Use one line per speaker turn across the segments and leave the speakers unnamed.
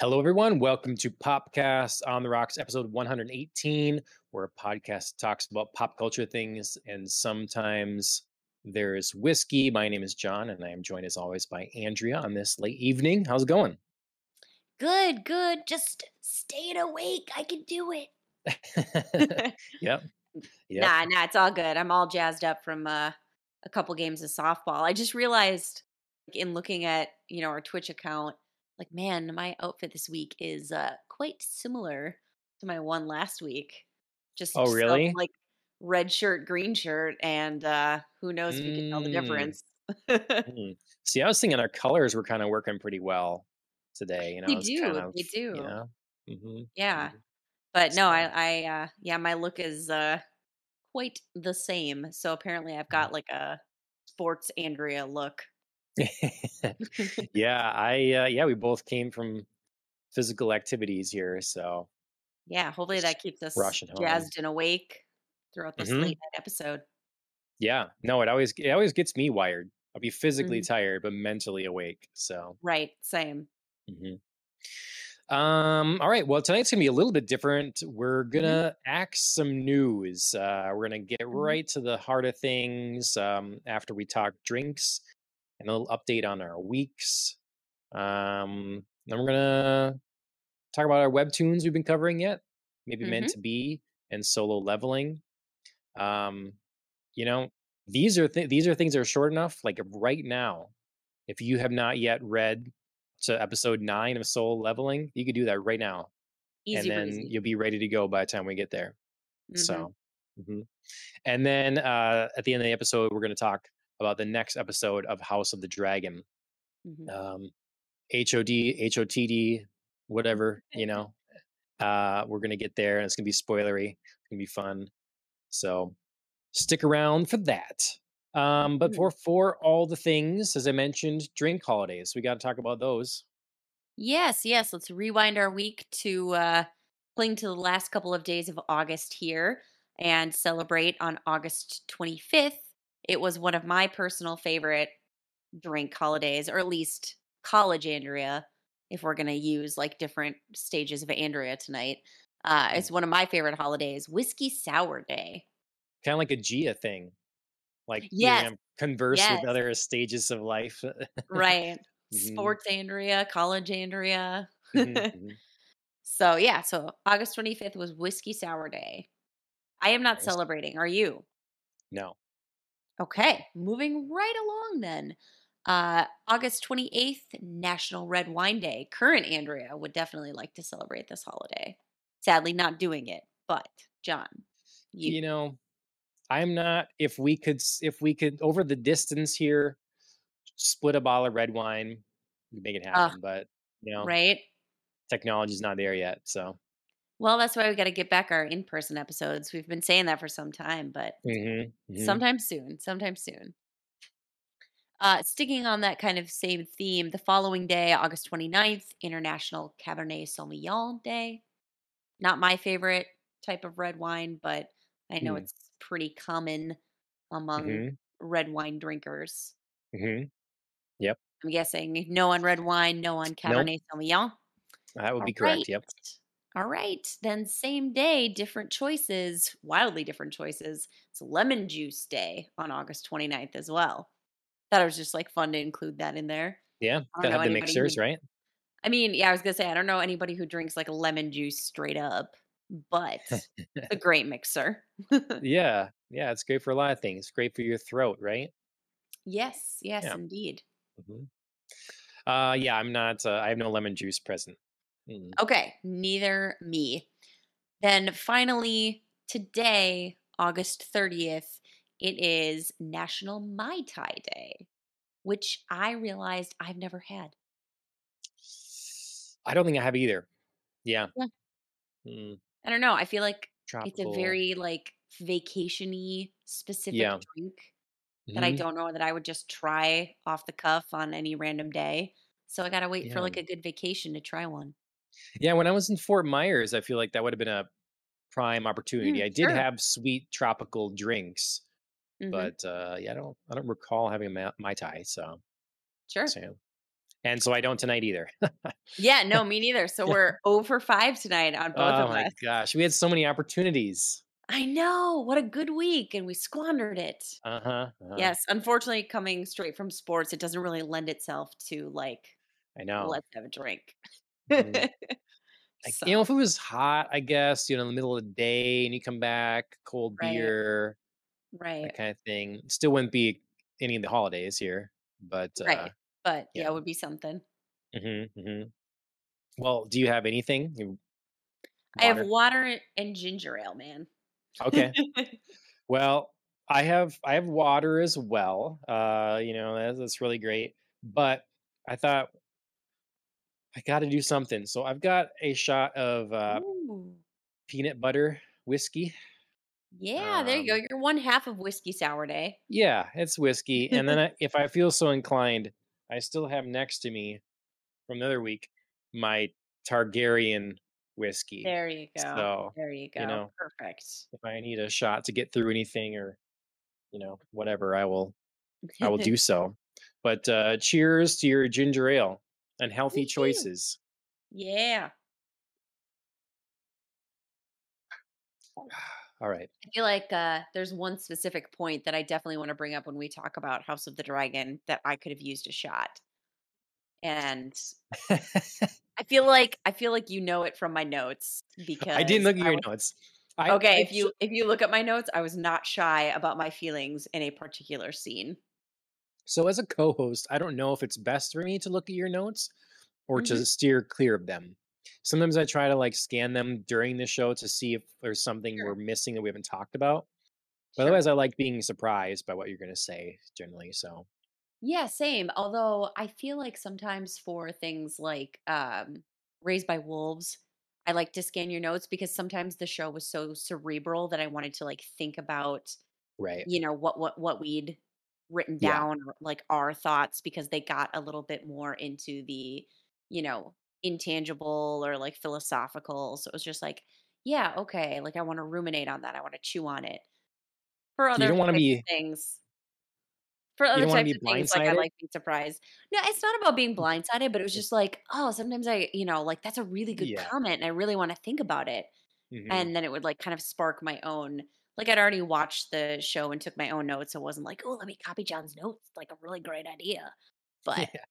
Hello, everyone. Welcome to Popcast on the Rocks, episode 118, where a podcast talks about pop culture things and sometimes there's whiskey. My name is John, and I am joined as always by Andrea on this late evening. How's it going?
Good, good. Just staying awake. I can do it.
yep. Yep.
Nah, nah, it's all good. I'm all jazzed up from uh, a couple games of softball. I just realized in looking at, you know, our Twitch account, like, man, my outfit this week is uh, quite similar to my one last week. Just
Oh, really?
like red shirt, green shirt, and uh, who knows if you can tell the
Mm,
difference.
mm. See, I was thinking our colors were kind of working pretty well today. You know,
they
it's kind
do,
of,
they
you
do.
know, hmm
Yeah,
hmm
but no, I, I, uh, yeah, my look is uh, quite the same. So apparently, I've got like a sports Andrea look.
yeah, I, uh, yeah, we both came from physical activities here. So
yeah, hopefully
just
that keeps us jazzed and awake throughout this
hmm
late night episode.
Yeah, no, it always, it always gets me wired. I'll be physically
Mhm.
tired, but mentally awake. So,
Right, same.
mhm. Um, all right. Well, tonight's gonna be a little bit different. We're
hmm
gonna axe some news. Uh, we're gonna get
hmm
right to the heart of things. Um, after we talk drinks and a little update on our weeks. Um, then we're gonna talk about our webtoons we've been covering yet. Maybe meant
hmm
to be and solo leveling. Um, you know, these are th- these are things that are short enough. Like right now, if you have not yet read to episode nine of Solo leveling, you could do that right now
easy
and
then
you'll be ready to go by the time we get there.
hmm
So, mhm. and then uh, at the end of the episode, we're going to talk about the next episode of House of the Dragon.
hmm
Um, HOD, HOTD, whatever, you know. Uh, we're going to get there and it's going to be spoilery. It's going to be fun. So, stick around for that. Um, but
hmm
for for all the things, as I mentioned, drink holidays. We got to talk about those.
Yes, yes. Let's rewind our week to uh, cling to the last couple of days of August here and celebrate on August 25th. It was one of my personal favorite drink holidays, or at least college Andrea, if we're going to use like different stages of Andrea tonight. Uh, it's one of my favorite holidays, Whiskey Sour Day.
Kind of like a Gia thing. Like
Yes,
gonna converse with other stages of life.
right.
hmm
Sports Andrea, college Andrea.
hmm hmm
so, yeah, so August 25th was Whiskey Sour Day. I am not
Nice.
celebrating. Are you?
No.
Okay, moving right along then. Uh, August 28th, National Red Wine Day. Current Andrea would definitely like to celebrate this holiday. Sadly, not doing it, but John, you.
You know, I'm not. If we could, if we could, over the distance here, split a bottle of red wine, make it
Uh,
happen. But you know,
right?
technology's not there yet. So.
Well, that's why we got to get back our in person episodes. We've been saying that for some time, but
hmm hmm
sometime soon, sometime soon. Uh, sticking on that kind of same theme, the following day, August 29th, International Cabernet Sauvignon Day. Not my favorite type of red wine, but I know
hmm
it's pretty common among
hmm
red wine drinkers.
hmm Yep.
I'm guessing no on red wine, no on
Nope.
Cabernet Sauvignon.
That would be
All
correct.
right.
Yep.
All right. Then same day, different choices, wildly different choices. It's lemon juice day on August 29th as well. Thought it was just like fun to include that in there.
Yeah.
I
Gotta have the mixers,
who
right?
I mean, yeah, I was gonna say I don't know anybody who drinks like lemon juice straight up, but it's a great mixer.
yeah. Yeah. It's great for a lot of things. Great for your throat, right?
yes, yes,
Yeah.
indeed.
hmm Uh, yeah. I'm not. Uh, I have no lemon juice present. Mm.
Okay, neither me. Then finally, today, August 30th, it is National Mai Tai Day, which I realized I've never had.
I don't think I have either. Yeah.
Yeah.
Mm,
I don't know. I feel like it's a very like vacation-y specific
Yeah.
drink. that I
hmm
don't know that I would just try off the cuff on any random day. So I gotta wait for like a good vacation to try one.
Yeah. When I was in Fort Myers, I feel like that would have been a prime opportunity.
Mm,
I did
sure.
have sweet tropical drinks,
hmm
but uh, yeah, I don't I don't recall having a ma- mai tai. So,
Sure.
so yeah. And so I don't tonight either.
Yeah, no, me neither. So we're over 5 tonight on both
oh
of us.
Oh my gosh, we had so many opportunities.
I know. What a good week and we squandered it.
Uh huh. Uh-huh.
Yes, unfortunately coming straight from sports, it doesn't really lend itself to like
I know.
let's have a drink.
Mhm. Like,
so,
you know, if it was hot, I guess, you know, in the middle of the day and you come back, cold
right,
beer,
right,
that kind of thing. Still wouldn't be any of the holidays here, but uh,
right. But
yeah.
yeah, it would be something.
hmm hmm Well, do you have anything?
I have
Water?
and ginger ale, man.
Okay. Well, I have I have water as well. Uh, you know, that's, that's really great. But I thought I got to do something. So I've got a shot of uh,
Ooh.
peanut butter whiskey.
Yeah, there you go.
Um,
You're one half of whiskey sour day.
yeah, it's whiskey. And then I, if I feel so inclined, I still have next to me from the other week my Targaryen whiskey.
there you go.
So,
There you
you
go.
know,
Perfect.
if I need a shot to get through anything or, you know, whatever, I will I will do so. But uh cheers to your ginger ale and healthy choices.
Yeah.
All right.
I feel like uh, there's one specific point that I definitely want to bring up when we talk about House of the Dragon that I could have used a shot. And I feel like I feel like you know it from my notes because
I didn't look at your
was
notes. I
okay,
I
if you if you look at my notes, I was not shy about my feelings in a particular scene.
So, as a co-host, I don't know if it's best for me to look at your notes or
hmm
to steer clear of them. Sometimes I try to like scan them during the show to see if there's something we're missing that we haven't talked about. But
Sure.
otherwise, I like being surprised by what you're going to say generally. So,
Yeah, same. Although I feel like sometimes for things like um Raised by Wolves, I like to scan your notes because sometimes the show was so cerebral that I wanted to like think about,
right.
you know, what what what we'd written down, or, like our thoughts because they got a little bit more into the, you know, intangible or like philosophical. So it was just like, yeah, okay, like I want to ruminate on that. I want to chew on it. For
You
other
don't want to
of
be
things, for other
don't want to
types of things, like, I like being surprised. No, it's not about being blindsided, but it was just like, oh, sometimes I, you know, like, that's a really good
Yeah.
comment, and I really wanna think about it,
hmm
and then it would, like, kind of spark my own like, I'd already watched the show and took my own notes, so it wasn't like, "Oh, let me copy John's notes, like, a really great idea." But
Yeah,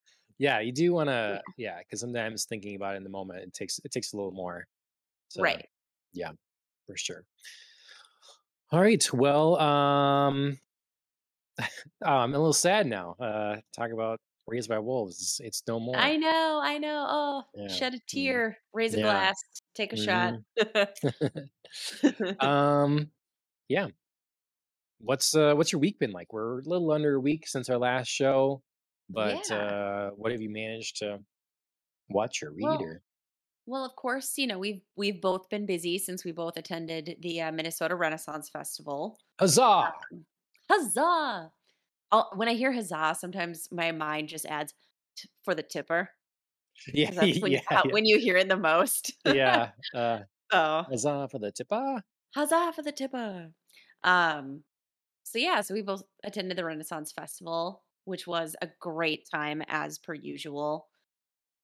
you do want to yeah, because sometimes thinking about it in the moment it takes it takes a little more. So,
right.
yeah, for sure. All right. Well, um oh, I'm a little sad now. Uh talk about Raised by Wolves. It's, no more.
I know, I know. Oh,
Yeah.
shed a
mm,
tear, raise a
Yeah.
glass, take a shot.
hmm um yeah. What's uh what's your week been like? We're a little under a week since our last show, but
Yeah.
uh what have you managed to watch or read
Well
or
Well, of course, you know, we've we've both been busy since we both attended the uh, Minnesota Renaissance Festival.
Huzzah!
Um, huzzah! I'll, when I hear huzzah, sometimes my mind just adds t- for the tipper
Yeah,
that's when
yeah,
how,
yeah.
when you hear it the most.
Yeah. Uh
so
huzzah for the tipper!
huzzah for the tipper! Um, so yeah, so we both attended the Renaissance Festival, which was a great time as per usual.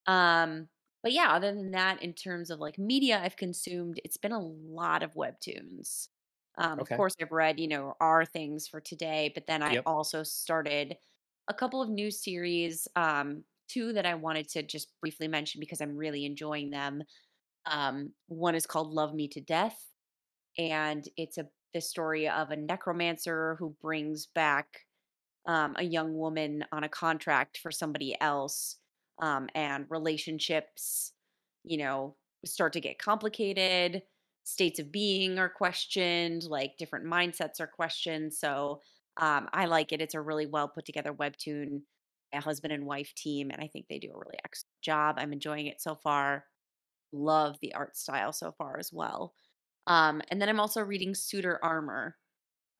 Um, but yeah, other than that, in terms of like media I've consumed, it's been a lot of webtoons. Um, of course, I've read, you know, our things for today, but then I
Yep.
also started a couple of new series, um, two that I wanted to just briefly mention because I'm really enjoying them. Um, one is called Love Me to Death, and it's a the story of a necromancer who brings back um, a young woman on a contract for somebody else um, and relationships you know start to get complicated states of being are questioned like different mindsets are questioned so um, i like it it's a really well put together webtoon a husband and wife team and i think they do a really excellent job i'm enjoying it so far love the art style so far as well um, and then i'm also reading suitor armor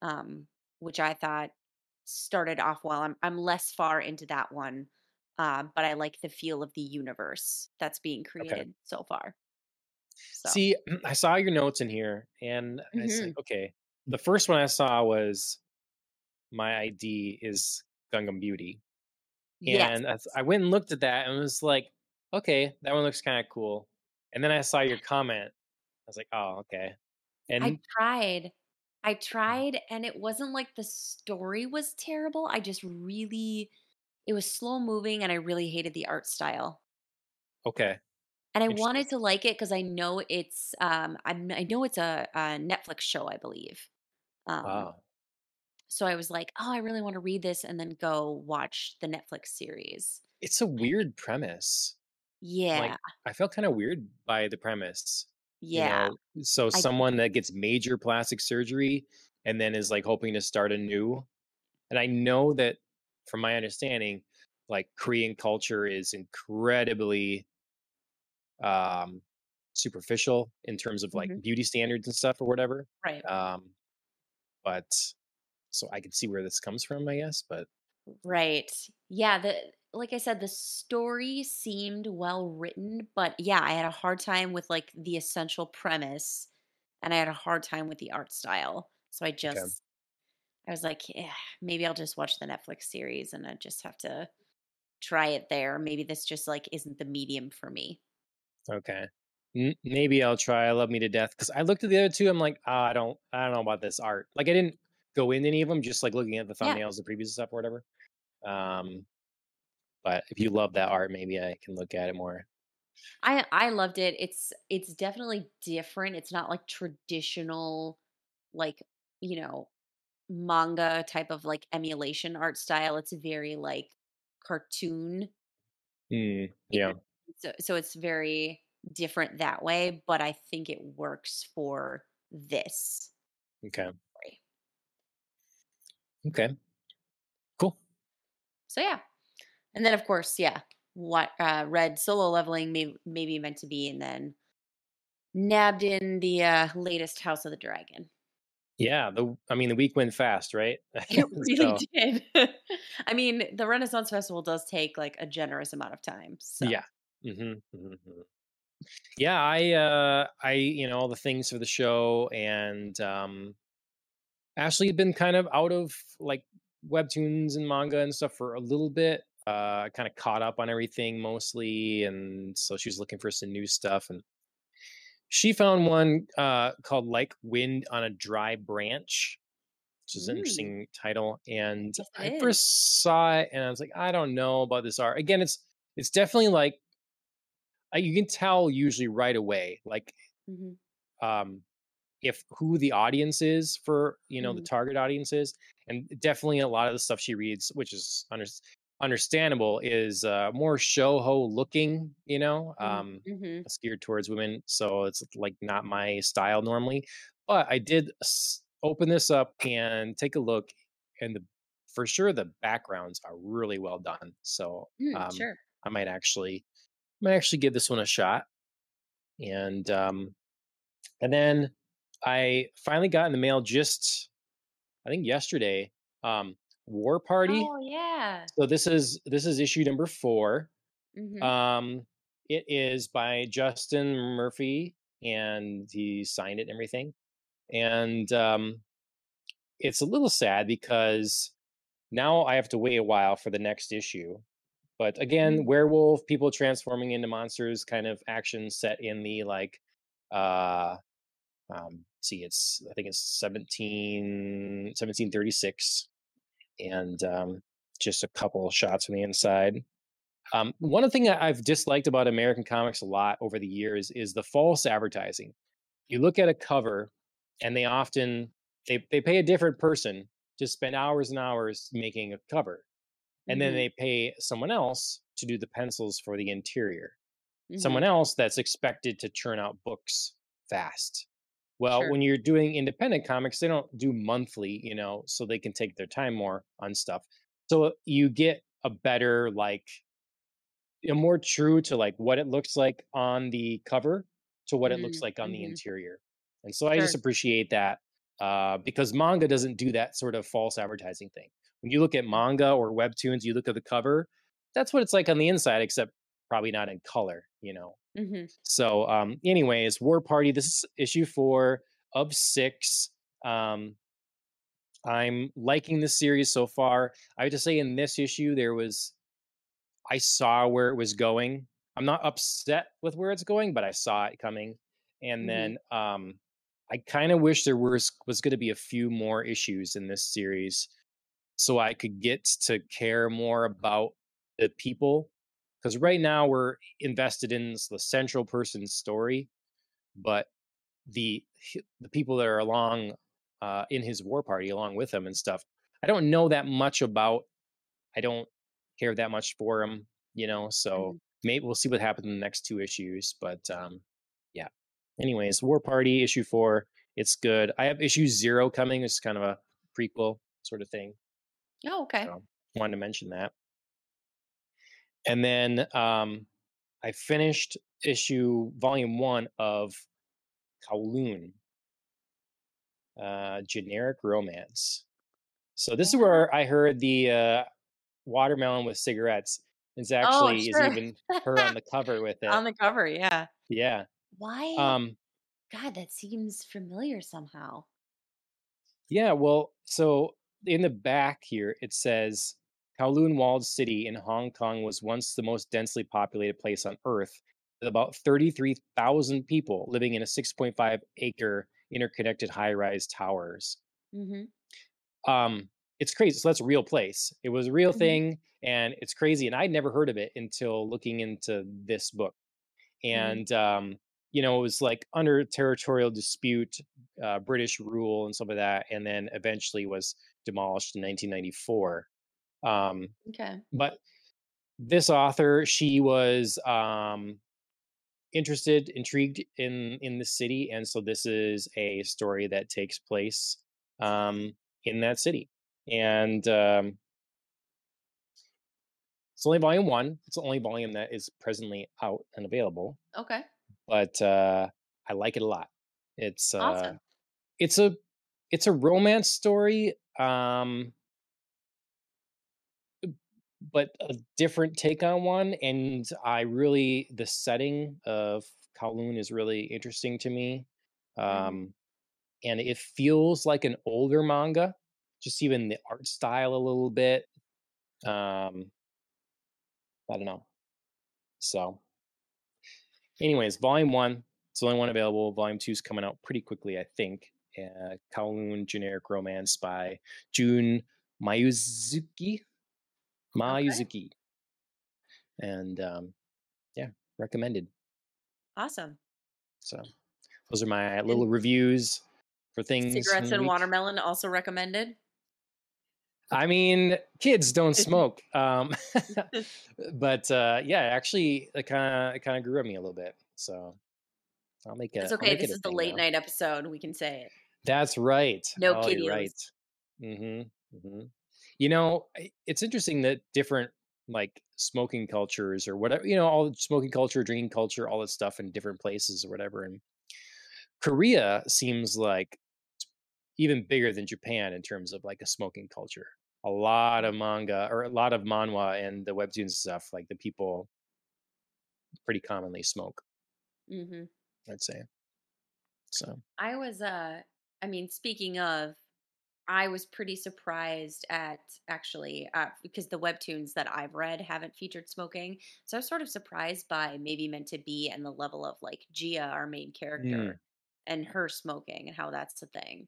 um, which i thought started off well. I'm I'm less far into that one, uh, but I like the feel of the universe that's being
Okay.
created so far. So,
See, I saw your notes in here and I said,
hmm
okay. The first one I saw was my ID is Gangnam Beauty.
yes,
And I, I went and looked at that and was like, okay, that one looks kind of cool. And then I saw your comment. I was like, oh, okay. And I
tried. I tried, and it wasn't like the story was terrible. I just really, it was slow moving, and I really hated the art style.
okay,
And I wanted to like it because I know it's, um, I'm, I know it's a, a Netflix show, I believe. Um,
Wow.
so I was like, oh, I really want to read this and then go watch the Netflix series.
It's a weird premise.
Yeah,
Like, I felt kind of weird by the premise. You
yeah,
know, so
I
someone that gets major plastic surgery and then is like hoping to start anew. And I know that from my understanding, like Korean culture is incredibly um superficial in terms of like
mhm,
beauty standards and stuff or whatever.
right.
Um, but so I can see where this comes from, I guess. But
Right. Yeah, the like I said, the story seemed well written, but yeah, I had a hard time with like the essential premise and I had a hard time with the art style. So I
okay,
just I was like, yeah, maybe I'll just watch the Netflix series and I just have to try it there. Maybe this just like isn't the medium for me.
okay. N- maybe I'll try I Love Me to Death because I looked at the other two. I'm like, "Ah, I don't, I don't know about this art. Like, I didn't go into any of them, just like looking at the
Yeah.
thumbnails, the previews stuff, or whatever. Um, but if you love that art, maybe I can look at it more.
I I loved it. It's it's definitely different. It's not like traditional like, you know, manga type of like emulation art style. It's very like cartoon.
Mm,
Yeah. So so it's very different that way, but I think it works for this
Okay. Okay. Cool.
So yeah. And then of course, yeah, what uh read solo leveling may maybe meant to be and then nabbed in the uh latest House of the Dragon.
Yeah. The I mean, the week went fast, right?
It really
so
did. I mean, the Renaissance Festival does take like a generous amount of time. So
yeah. hmm hmm Yeah. I uh I you know all the things for the show and um Ashley had been kind of out of like webtoons and manga and stuff for a little bit. Uh, kind of caught up on everything mostly, and so she was looking for some new stuff. And she found one uh, called "Like Wind on a Dry Branch," which is an
mm,
interesting title. And
yes
I first saw it, and I was like, I don't know about this art. Again, it's it's definitely like uh, you can tell usually right away, like
Mhm,
um, if who the audience is for you know the
mhm,
target audience is and definitely a lot of the stuff she reads which is under, understandable is uh more shojo looking you know
mm,
um
mhm,
geared towards women so it's like not my style normally but i did s- open this up and take a look and the for sure the backgrounds are really well done so
mm,
um
sure.
i might actually I might actually give this one a shot and um and then I finally got in the mail just I think yesterday, um, War Party.
Oh yeah.
So this is this is issue number four.
Mhm,
Um, it is by Justin Murphy, and he signed it and everything. And um, it's a little sad because now I have to wait a while for the next issue. But again,
mm,
werewolf, people transforming into monsters, kind of action set in the like uh Um, see, it's I think it's 17, 1736, and um, just a couple shots from the inside. Um, one of the thing that I've disliked about American comics a lot over the years is the false advertising. You look at a cover, and they often they they pay a different person to spend hours and hours making a cover, and then
mhm,
they pay someone else to do the pencils for the interior someone
mhm,
else that's expected to churn out books fast. Well,
sure.
when you're doing independent comics, they don't do monthly, you know, so they can take their time more on stuff. So you get a better, like, a more true to like what it looks like on the cover to what it looks
Mm,
like on the
mhm,
interior. And so I just appreciate that uh, because manga doesn't do that sort of false advertising thing. when you look at manga or webtoons, you look at the cover, that's what it's like on the inside, except probably not in color, you know.
hmm
So, um, anyways, War Party. This is issue four of six. Um, I'm liking the series so far. I have to say, in this issue, there was I saw where it was going. I'm not upset with where it's going, but I saw it coming. And
hmm
then um, I kind of wish there was was going to be a few more issues in this series, so I could get to care more about the people. Because right now we're invested in the central person's story, but the the people that are along uh, in his war party along with him and stuff. I don't know that much about. I don't care that much for him, you know. So
hmm
maybe we'll see what happens in the next two issues. But um, yeah. Anyways, War Party issue four. It's good. I have issue zero coming. It's kind of a prequel sort of thing.
Oh, okay.
So wanted to mention that. And then um, I finished issue volume one of Kowloon, uh, generic romance. So this is where I heard the uh, watermelon with cigarettes. It's
Oh,
actually is even her on the cover with it.
On the cover, yeah.
Yeah.
Why?
Um.
God, that seems familiar somehow.
Yeah. Well, so in the back here it says Kowloon Walled City in Hong Kong was once the most densely populated place on Earth, with about thirty-three thousand people living in a six point five acre interconnected high-rise towers.
hmm
um it's crazy so that's a real place. It was a real
hmm
thing and it's crazy and i'd never heard of it until looking into this book.
Hmm
and um you know it was like under territorial dispute uh british rule and some of that and then eventually was demolished in 1994 um
Okay.
but this author she was um interested intrigued in in the city and so this is a story that takes place um in that city and um it's only volume one it's the only volume that is presently out and available
Okay.
but uh i like it a lot it's uh
Awesome.
it's a it's a romance story um but a different take on one and i really the setting of kowloon is really interesting to me
hmm
um and it feels like an older manga just even the art style a little bit um i don't know so. Anyways volume one it's the only one available volume two is coming out pretty quickly i think uh, kowloon generic romance by jun mayuzuki
Okay.
mayuzuki and um yeah recommended
Awesome.
so those are my
And
little reviews for things
cigarettes and
week
watermelon also recommended.
I mean, kids don't smoke. Um, but uh, yeah, actually, it kind of it kind of grew on me a little bit. So I'll make it.
It's okay. This
a
is the late
now.
night episode. We can say it.
That's right.
No
Oh, you're right. Mm-hmm. hmm You know, it's interesting that different like smoking cultures or whatever, you know, all the smoking culture, drinking culture, all this stuff in different places or whatever. And Korea seems like even bigger than Japan in terms of like a smoking culture. A lot of manga or a lot of manhwa and the webtoons and stuff, like the people pretty commonly smoke,
Mm-hmm.
I'd say. So
I was, uh, I mean, speaking of, I was pretty surprised at actually uh, because the webtoons that I've read haven't featured smoking. So I was sort of surprised by maybe meant to be and the level of like Gia, our main
Mm.
character, and her smoking and how that's the thing.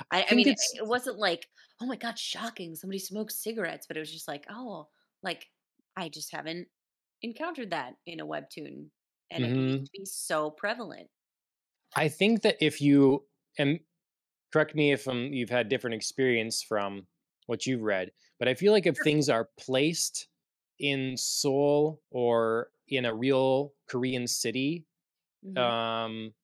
I
I, I
think
mean, it,
it's
it wasn't like, oh my God, shocking. Somebody smokes cigarettes, but it was just like, oh, like I just haven't encountered that in a webtoon. And it used
mhm.
to be so prevalent.
I think that if you and correct me if um, you've had different experience from what you've read, but I feel like if things are placed in Seoul or in a real Korean city,
hmm
um,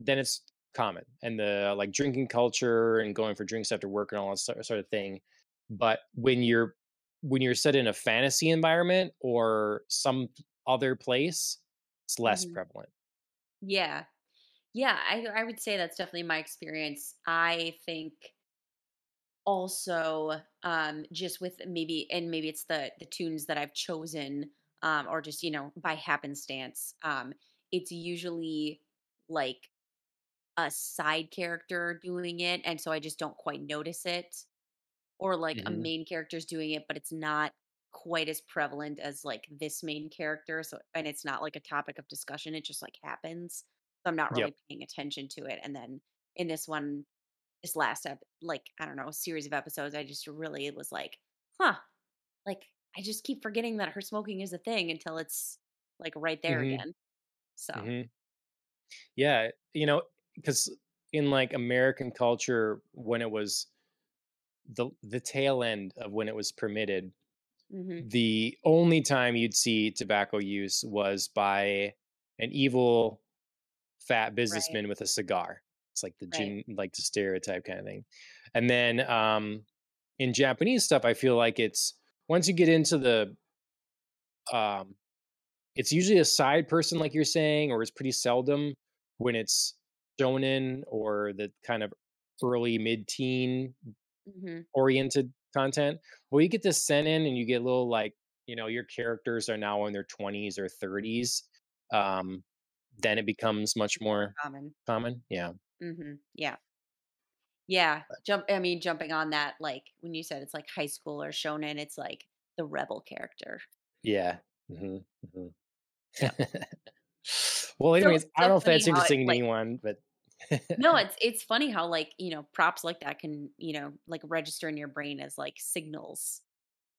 then it's common and the like drinking culture and going for drinks after work and all that sort of thing. But when you're when you're set in a fantasy environment or some other place, it's less
hmm
prevalent.
Yeah. Yeah, I I would say that's definitely my experience. I think also um just with maybe and maybe it's the the tunes that I've chosen um or just you know by happenstance um it's usually like a side character doing it and so I just don't quite notice it or like a
hmm
main character's doing it but it's not quite as prevalent as like this main character so and it's not like a topic of discussion it just like happens so I'm not
Yep.
really paying attention to it and then in this one this last ep- like I don't know series of episodes I just really was like huh like I just keep forgetting that her smoking is a thing until it's like right there
hmm
again so
hmm Yeah. You know, because in like American culture, when it was the the tail end of when it was permitted,
mhm
the only time you'd see tobacco use was by an evil fat
right
businessman with a cigar. It's like the
right
like the stereotype kind of thing. And then um, in Japanese stuff, I feel like it's once you get into the, um, it's usually a side person, like you're saying, or it's pretty seldom when it's shonen or the kind of early mid-teen
mhm
oriented content. Well, you get this seinen and you get little like, you know, your characters are now in their 20s or 30s. Um, then it becomes much more
common
common. Yeah.
mhm yeah Yeah, jump I mean, jumping on that, like, when you said it's like high school or shonen, it's like the rebel character.
Yeah. Mhm, mhm.
Yep.
Well,
So
anyways, I don't
so
know if that's
it,
interesting to
like
anyone, but
no, it's it's funny how, like, you know, props like that can, you know, like, register in your brain as, like, signals,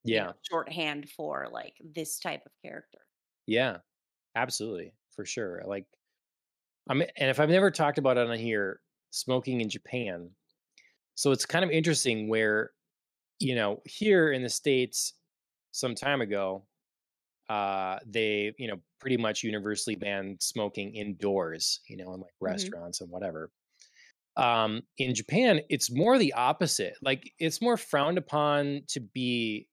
you know,
yeah,
shorthand for, like, this type of character.
yeah, absolutely, for sure. Like, I'm, and if I've never talked about it on here, smoking in Japan. So it's kind of interesting where, you know, here in the States some time ago, uh, they, you know, pretty much universally banned smoking indoors, you know, in like
Mhm,
restaurants and whatever. Um, in Japan, it's more the opposite. Like it's more frowned upon to be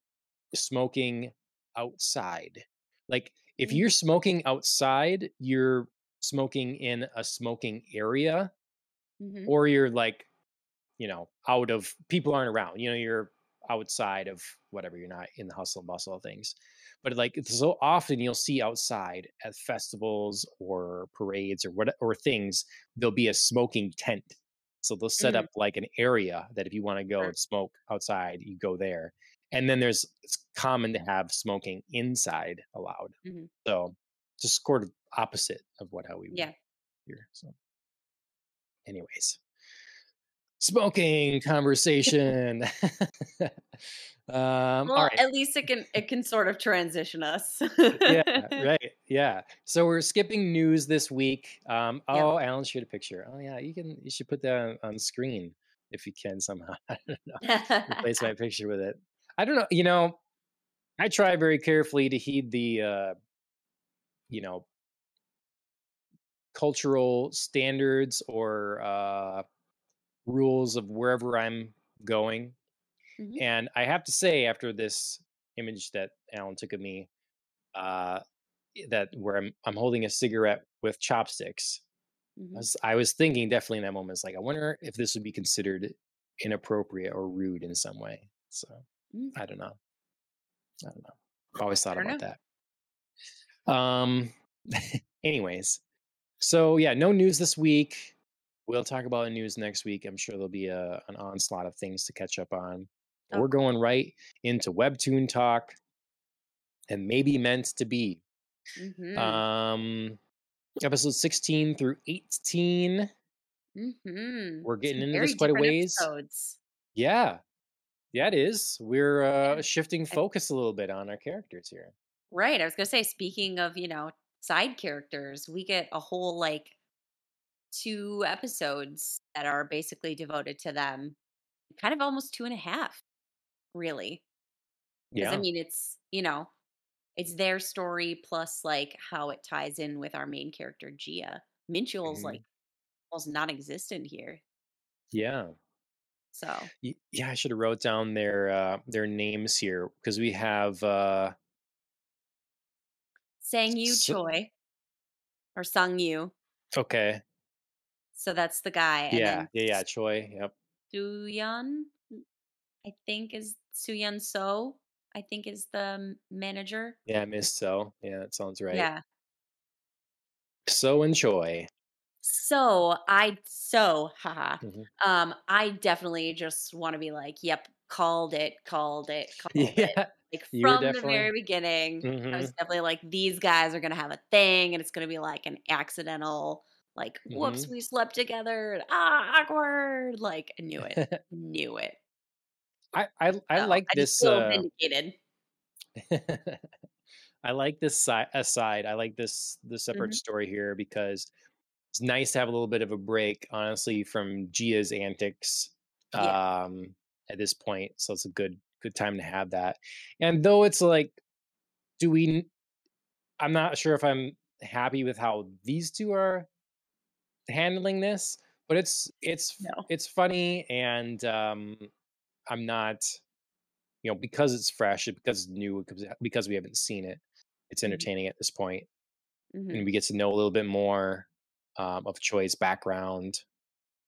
smoking outside. Like if
mm,
you're smoking outside, you're smoking in a smoking area
mhm,
or you're like, you know, out of people aren't around. You know, you're outside of whatever, you're not in the hustle and bustle of things. But like so often you'll see outside at festivals or parades or what or things, there'll be a smoking tent. So they'll set
mhm,
up like an area that if you want to go
sure,
and smoke outside, you go there. And then there's it's common to have smoking inside allowed.
mhm,
So just sort of opposite of what how we
yeah.
here. So anyways. Smoking conversation. um,
Well,
right.
at least it can it can sort of transition us.
Yeah, right. Yeah. So we're skipping news this week. Um, oh, Alan shared a picture. Oh yeah, you can you should put that on, on screen if you can somehow. I don't know. Replace my picture with it. I don't know. You know, I try very carefully to heed the uh, you know, cultural standards or uh rules of wherever I'm going.
Mhm,
And I have to say, after this image that Alan took of me, uh, that where I'm I'm holding a cigarette with chopsticks. I
mhm,
was, I was thinking definitely in that moment, it's like I wonder if this would be considered inappropriate or rude in some way. So
mm,
I don't know. I don't know. I've always thought about
know.
that. Um. anyways, so yeah, no news this week. We'll talk about the news next week. I'm sure there'll be a, an onslaught of things to catch up on. But
Of
we're going right into Webtoon talk and maybe meant to be.
Mhm,
Um, episode 16 through 18.
mhm.
We're getting
Some
into this quite a ways.
episodes.
Yeah, yeah, it is. We're uh, shifting focus a little bit on our characters here.
right, I was gonna say, speaking of, you know, side characters, we get a whole, like, 2 episodes that are basically devoted to them. Kind of almost 2 and a half, really. Because I mean, it's, you know, it's their story plus, like, how it ties in with our main character, Gia. Minchul's,
mhm,
like, almost non-existent here,
Yeah.
So
Y- Yeah, I should have wrote down their uh, their names here because we have uh,
Sang-Yu
s-
Choi or Sung-Yu,
okay.
so that's the guy, and
Yeah,
then
yeah, yeah. Choi. Yep.
Soo-yeon, I think is Suyun So, I think is the m- manager.
Yeah, Miss So. Yeah, that sounds right.
Yeah.
So and Choi.
So I so haha.
Mhm.
Um, I definitely just want to be like, yep, called it, called it, called it.
Yeah,
Like
you
from the very beginning, I
hmm
was definitely like, these guys are gonna have a thing, and it's gonna be like an accidental, like, whoops,
hmm
we slept together, ah, awkward. Like, I knew it, knew it.
I, I I
So
like
I
this. Uh,
vindicated.
I like this side aside. I like this the separate
hmm
story here because it's nice to have a little bit of a break, honestly, from Gia's antics
Yeah.
um, at this point. So it's a good good time to have that. And though it's like, do we? I'm not sure if I'm happy with how these two are handling this, but it's it's
No.
it's funny, and um, I'm not, you know, because it's fresh, because it's new, because because we haven't seen it. It's
hmm
entertaining at this point,
hmm
and we get to know a little bit more um, of Choi's background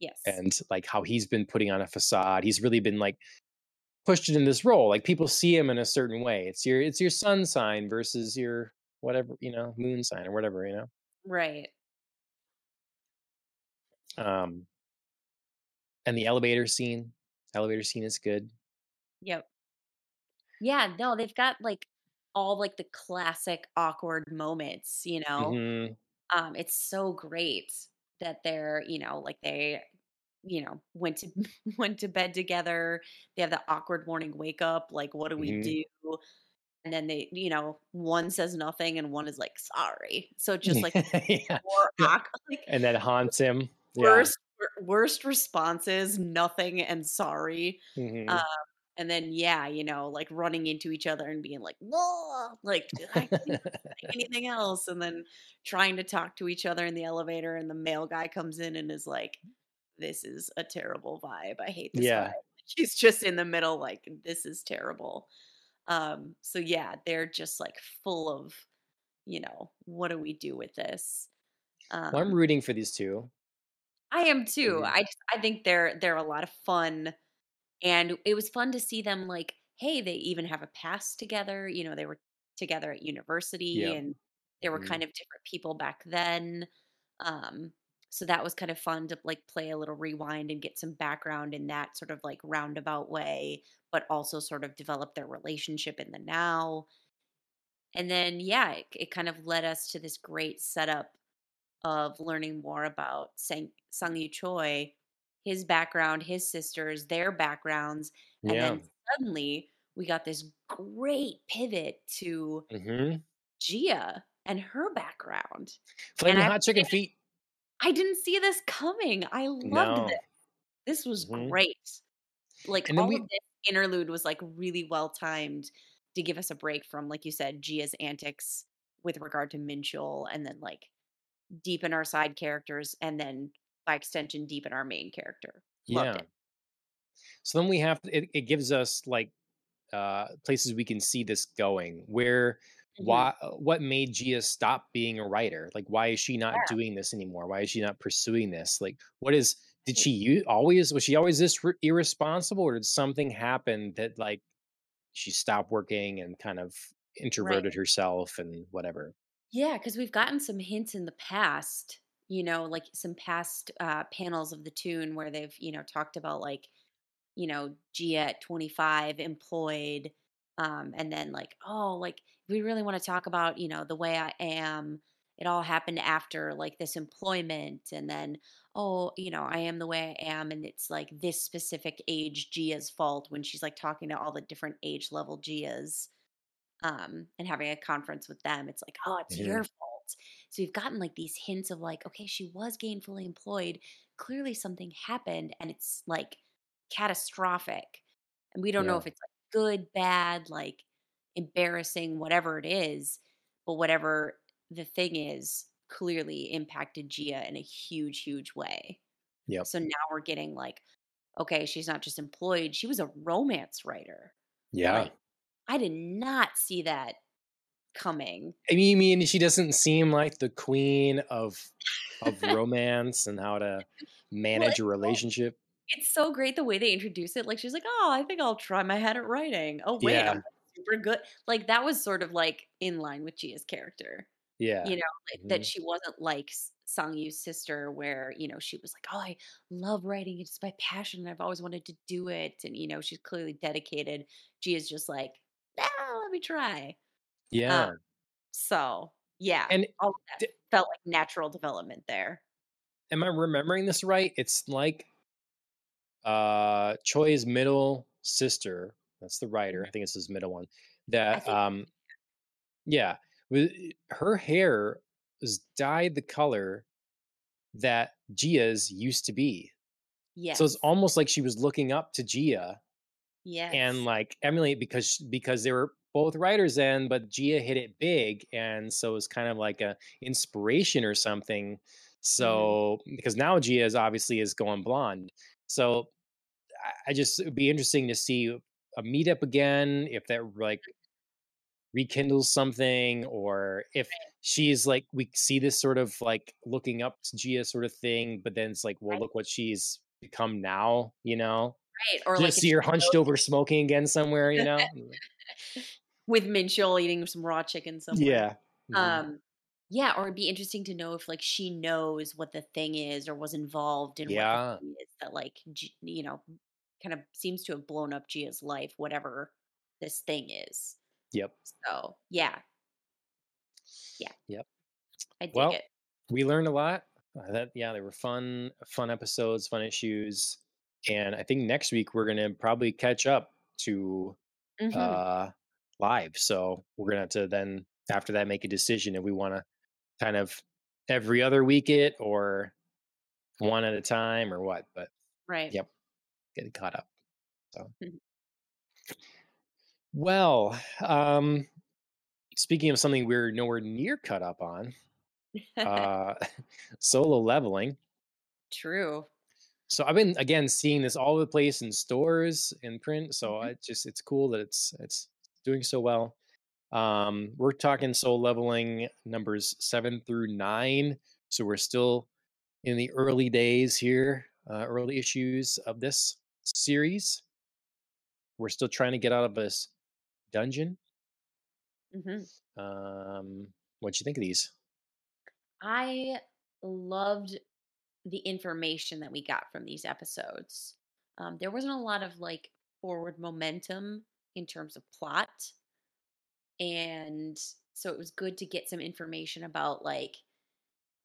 Yes.
and like how he's been putting on a facade. He's really been like pushed in this role. Like people see him in a certain way. It's your it's your sun sign versus your whatever you know moon sign or whatever you know.
Right.
Um, and the elevator scene, elevator scene is good.
Yep. Yeah. No, they've got like all like the classic awkward moments. You know,
hmm
um, it's so great that they're you know like they you know went to went to bed together. They have the awkward morning wake up. Like, what do we
hmm
do? And then they, you know, one says nothing and one is like, sorry. So just like
yeah,
more awkward, like
and that haunts him. Yeah.
worst worst responses, nothing and sorry.
hmm
Um, and then yeah, you know, like running into each other and being like, "Whoa," like anything else, and then trying to talk to each other in the elevator, and the male guy comes in and is like, "This is a terrible vibe. I hate this vibe."
yeah.
He's just in the middle, like, "This is terrible." Um, so yeah, they're just like full of, you know, what do we do with this?
Well, I'm
Um,
rooting for these two.
I am too.
hmm
I just I think they're they're a lot of fun and it was fun to see them like, hey, they even have a past together. You know, they were together at university
Yep.
and they were
hmm
kind of different people back then. Um, so that was kind of fun to like play a little rewind and get some background in that sort of like roundabout way, but also sort of develop their relationship in the now. And then, yeah, it, it kind of led us to this great setup of learning more about Sang Sung Yu Choi, his background, his sisters, their backgrounds, and
Yeah.
then suddenly we got this great pivot to
hmm
Gia and her background.
Flaming
I
hot
say,
chicken feet.
I didn't see this coming. I loved this.
No.
This was
hmm
great. Like
And
all of this interlude was like really well timed to give us a break from, like you said, Gia's antics with regard to Minchul, and then like deepen our side characters, and then by extension deepen our main character. Loved
Yeah.
it.
So then we have it, it gives us like uh places we can see this going. Where
hmm
why uh, what made Gia stop being a writer? Like why is she not
Yeah.
doing this anymore? Why is she not pursuing this? Like what is did she u- always was she always this r- irresponsible or did something happen that like she stopped working and kind of
Right.
introverted herself and whatever?
Yeah, because we've gotten some hints in the past, you know, like some past uh, panels of the tune where they've, you know, talked about like you know, Gia at 25 employed. Um, and then like, oh, like we really want to talk about, you know, the way I am. It all happened after like this employment. And then, oh, you know, I am the way I am. And it's like this specific age Gia's fault when she's like talking to all the different age level Gias um, and having a conference with them. It's like, oh, it's your fault. So we've gotten like these hints of like, okay, she was gainfully employed. Clearly something happened and it's like catastrophic. And we don't know if it's like good, bad, like embarrassing, whatever it is. But whatever the thing is, clearly impacted Gia in a huge, huge way.
Yeah.
So now we're getting like, okay, she's not just employed, she was a romance writer.
Yeah.
Like, I did not see that coming.
I mean, you mean she doesn't seem like the queen of of romance and how to manage
it's
a relationship?
It's so great the way they introduce it. Like she's like, "Oh, I think I'll try my hand at writing. Oh, wait,
Yeah.
I'm super good." Like that was sort of like in line with Gia's character.
Yeah.
You know, like, that
Mhm.
she wasn't like S Sang-Yu's sister where, you know, she was like, "Oh, I love writing. It's my passion. And I've always wanted to do it." And, you know, she's clearly dedicated. Gia's just like, "Ah, let me try." Um,
Yeah.
so, yeah,
And
all of that
d
felt like natural development there.
am I remembering this right? It's like uh Choi's middle sister, that's the writer. I think it's his middle one, that
think
um yeah, her hair was dyed the color that Gia's used to be. Yeah. So it's almost like she was looking up to Gia Yeah.
and
like emulate because because they were both writers then, but Gia hit it big, and so it's kind of like a inspiration or something.
Mhm.
So because now Gia is obviously is going blonde. So I, just it'd be interesting to see a meetup again, if that like rekindles something, or if she's like we see this sort of like looking up to Gia sort of thing, but then it's like, well,
right,
look what she's become now, you know?
right, or like
Just
if
see her hunched over smoking again somewhere, you know?
With Minchul eating some raw chicken somewhere.
Yeah.
Um, yeah, or it'd be interesting to know if like she knows what the thing is or was involved in what
Yeah.
thing is that like you know kind of seems to have blown up Gia's life, whatever this thing is.
Yep.
So yeah, yeah,
Yep.
I dig
Well,
it.
we learned a lot. Uh, that yeah, they were fun, fun episodes, fun issues, and I think next week we're gonna probably catch up to
hmm
uh live. So we're gonna have to then after that make a decision if we want to kind of every other week it or one at a time or what. But
Right.
yep, getting caught up. So
Mhm.
well, um, speaking of something we're nowhere near caught up on, uh, solo leveling.
True.
So I've been again seeing this all over the place in stores in print. So
Mhm.
I just it's cool that it's it's doing so well. Um, we're talking Solo Leveling numbers seven through nine. So we're still in the early days here, uh, early issues of this series. We're still trying to get out of this dungeon.
hmm
Um, what'd you think of these?
I loved the information that we got from these episodes. Um, there wasn't a lot of like forward momentum in terms of plot. And so it was good to get some information about like,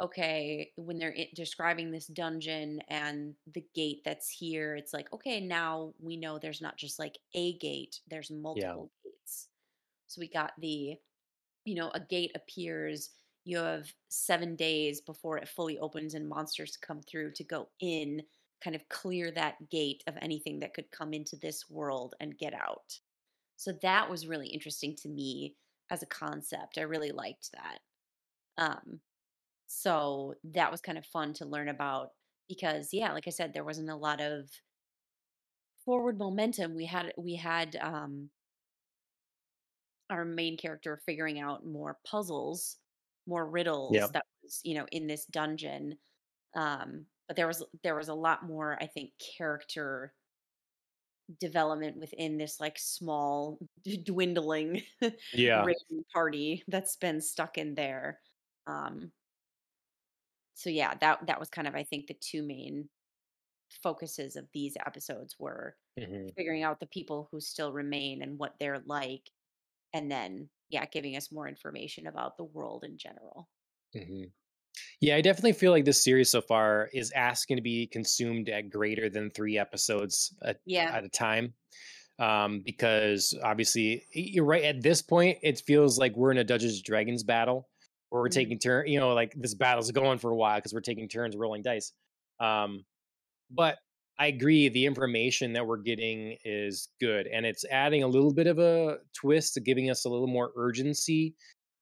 okay, when they're describing this dungeon and the gate that's here, it's like, okay, now we know there's not just like a gate, there's
Yeah.
multiple gates. So we got the you know, a gate appears, you have seven days before it fully opens and monsters come through to go in, kind of clear that gate of anything that could come into this world and get out. So that was really interesting to me as a concept. I really liked that. Um, so that was kind of fun to learn about because, yeah, like I said, there wasn't a lot of forward momentum. We had we had um, our main character figuring out more puzzles, more riddles
Yeah.
that was, you know, in this dungeon. Um, but there was there was a lot more, I think, character development within this like small d- dwindling
Yeah.
party that's been stuck in there. Um, so yeah, that that was kind of I think the two main focuses of these episodes were
hmm
figuring out the people who still remain and what they're like and then yeah giving us more information about the world in general
hmm Yeah, I definitely feel like this series so far is asking to be consumed at greater than three episodes at,
yeah
at a time. Um, because obviously, you're right. At this point, it feels like we're in a Dungeons Dragons battle where we're
hmm
taking turn. You know, like this battle's going for a while because we're taking turns rolling dice. Um, but I agree, the information that we're getting is good, and it's adding a little bit of a twist, giving us a little more urgency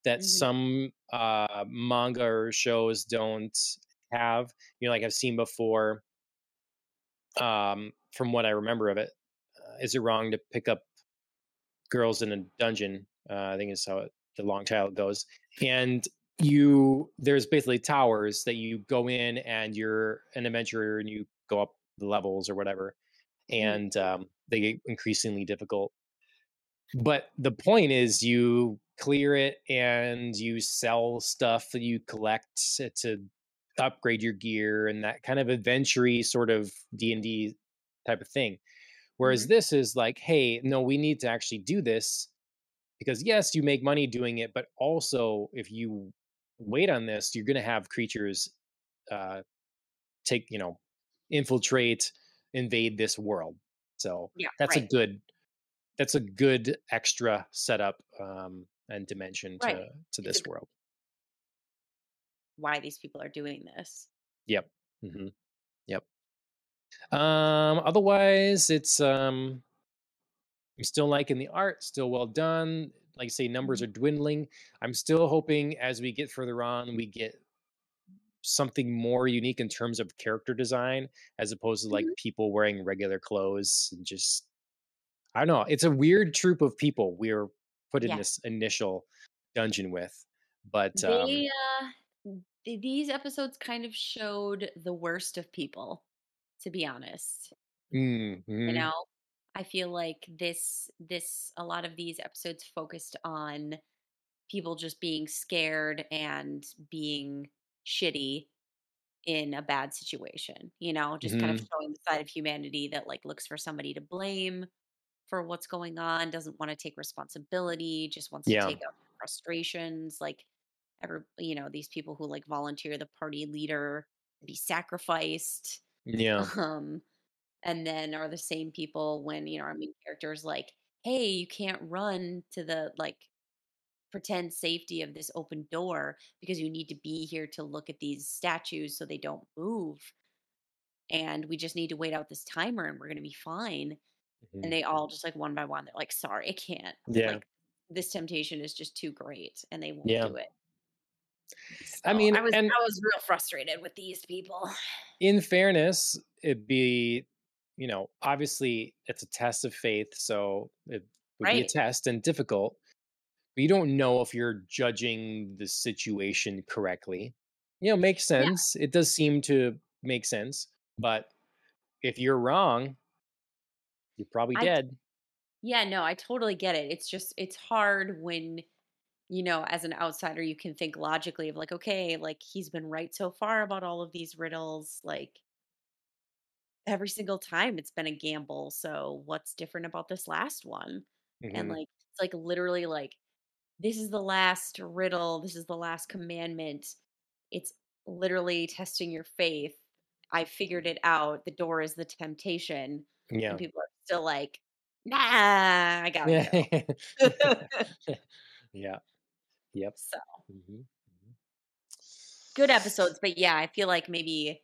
that
hmm
some uh, manga or shows don't have. You know, like I've seen before. Um, from what I remember of it, uh, is it wrong to pick up girls in a dungeon? Uh, I think is how it, the long title goes, and you there's basically towers that you go in and you're an adventurer and you go up the levels or whatever,
Mhm.
and um, they get increasingly difficult. But the point is, you clear it and you sell stuff that you collect to, to upgrade your gear and that kind of adventure sort of D and D type of thing. Whereas
Mhm.
this is like, hey, no, we need to actually do this because yes, you make money doing it, but also if you wait on this, you're going to have creatures uh, take, you know, infiltrate, invade this world. So
Yeah,
that's a good that's a good extra setup um, and dimension
Right.
to to this world.
why these people are doing this.
Yep. hmm Yep. Um, otherwise, it's um, I'm still liking the art, still well done. Like I say, numbers
Mhm.
are dwindling. I'm still hoping as we get further on, we get something more unique in terms of character design, as opposed to like
Mhm.
people wearing regular clothes and just I don't know. It's a weird troop of people we're put in
Yeah.
this initial dungeon with. But um
They, uh th these episodes kind of showed the worst of people, to be honest.
mm,
You know? I feel like this this a lot of these episodes focused on people just being scared and being shitty in a bad situation, you know, just kind of
mhm,
showing the side of humanity that like looks for somebody to blame for what's going on, doesn't want to take responsibility, just wants to take out frustrations, like every you know, these people who like volunteer the party leader to be sacrificed.
yeah,
Um and then are the same people when, you know, our main character's like, "Hey, you can't run to the like pretend safety of this open door because you need to be here to look at these statues so they don't move. And we just need to wait out this timer and we're going to be fine." And
mhm,
they all just like one by one, they're like, "Sorry, I can't.
yeah,
Like this temptation is just too great and they won't
yeah.
do it."
I mean,
I was
and
I was real frustrated with these people.
in fairness, it'd be, you know, obviously it's a test of faith, so it would be a test and difficult. But you don't know if you're judging the situation correctly. You know, makes
Yeah.
sense. It does seem to make sense, but if you're wrong, you're probably
I
dead.
yeah, no, I totally get it. It's just it's hard when you know, as an outsider, you can think logically of like, okay, like he's been right so far about all of these riddles. Like every single time it's been a gamble. So what's different about this last one? And
hmm
like, it's like literally like, this is the last riddle. This is the last commandment. It's literally testing your faith. I figured it out. The door is the temptation. And
Yeah.
people are still like, nah, I gotta
Yeah.
go.
yeah. Yep.
so
hmm
good episodes. But yeah, I feel like maybe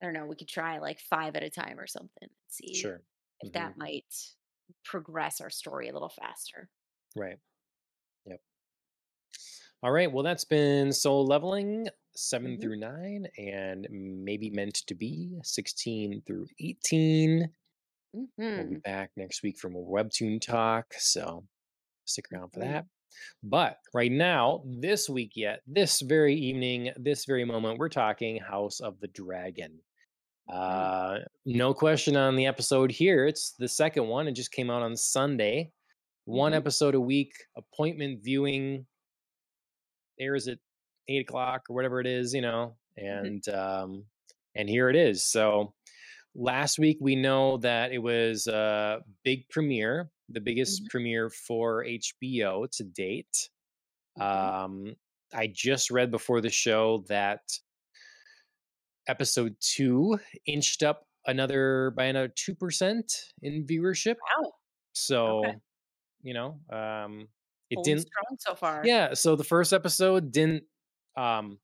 I don't know, we could try like 5 at a time or something see
Sure.
if
hmm
that might progress our story a little faster.
Right. Yep. All right. Well, that's been Solo Leveling 7
Mhm,
through 9 and maybe meant to be 16 through 18. We'll be
mhm,
back next week for more Webtoon talk. So stick around for that. But right now, this week yet, this very evening, this very moment, we're talking House of the Dragon.
mhm,
Uh, no question on the episode here. It's the second one. It just came out on Sunday. One
mhm,
episode a week, appointment viewing airs at eight o'clock or whatever it is, you know,
mhm,
and um, and here it is. So last week we know that it was a big premiere, the biggest
mhm,
premiere for HBO to date. Um, I just read before the show that episode two inched up another by another two percent in viewership.
Wow, okay.
So you know, um, it
Holding
didn't.
strong so far.
Yeah. So the first episode didn't um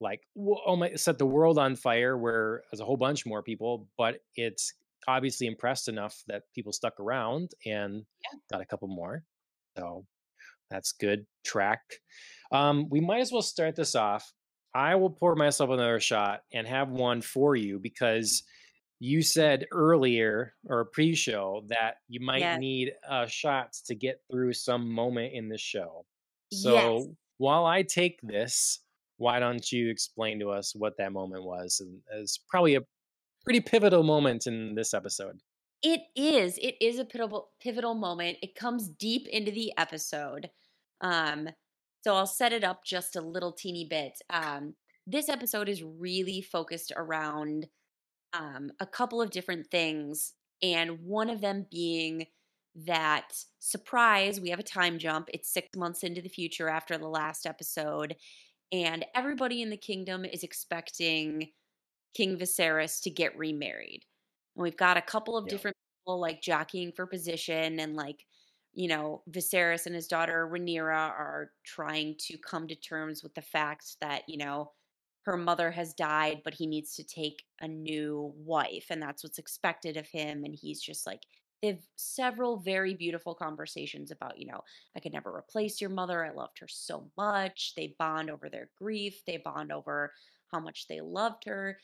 like wo- oh my set the world on fire where there's a whole bunch more people, but it's obviously impressed enough that people stuck around and
Yeah.
got a couple more. So that's good track. Um, we might as well start this off. I will pour myself another shot and have one for you because you said earlier or pre-show that you might
Yes.
need uh, shots to get through some moment in the show.
Yes.
So while I take this, why don't you explain to us what that moment was? And it's probably a pretty pivotal moment in this episode.
It is. It is a pivotal pivotal moment. It comes deep into the episode. Um, so I'll set it up just a little teeny bit. Um, this episode is really focused around um, a couple of different things, and one of them being that surprise, we have a time jump. It's six months into the future after the last episode, and everybody in the kingdom is expecting King Viserys to get remarried. And we've got a couple of
Yeah.
different people like jockeying for position and like you know, Viserys and his daughter Rhaenyra are trying to come to terms with the fact that, you know, her mother has died, but he needs to take a new wife, and that's what's expected of him. And he's just like, they have several very beautiful conversations about, you know, I could never replace your mother. I loved her so much. They bond over their grief, they bond over how much they loved her.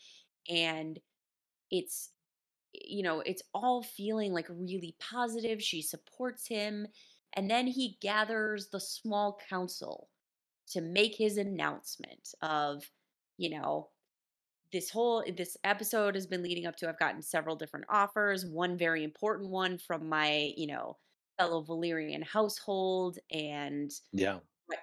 And it's you know, it's all feeling like really positive. She supports him. And then he gathers the small council to make his announcement of, you know, this whole eh, this episode has been leading up to I've gotten several different offers, one very important one from my, you know, fellow Valyrian household and
Yeah.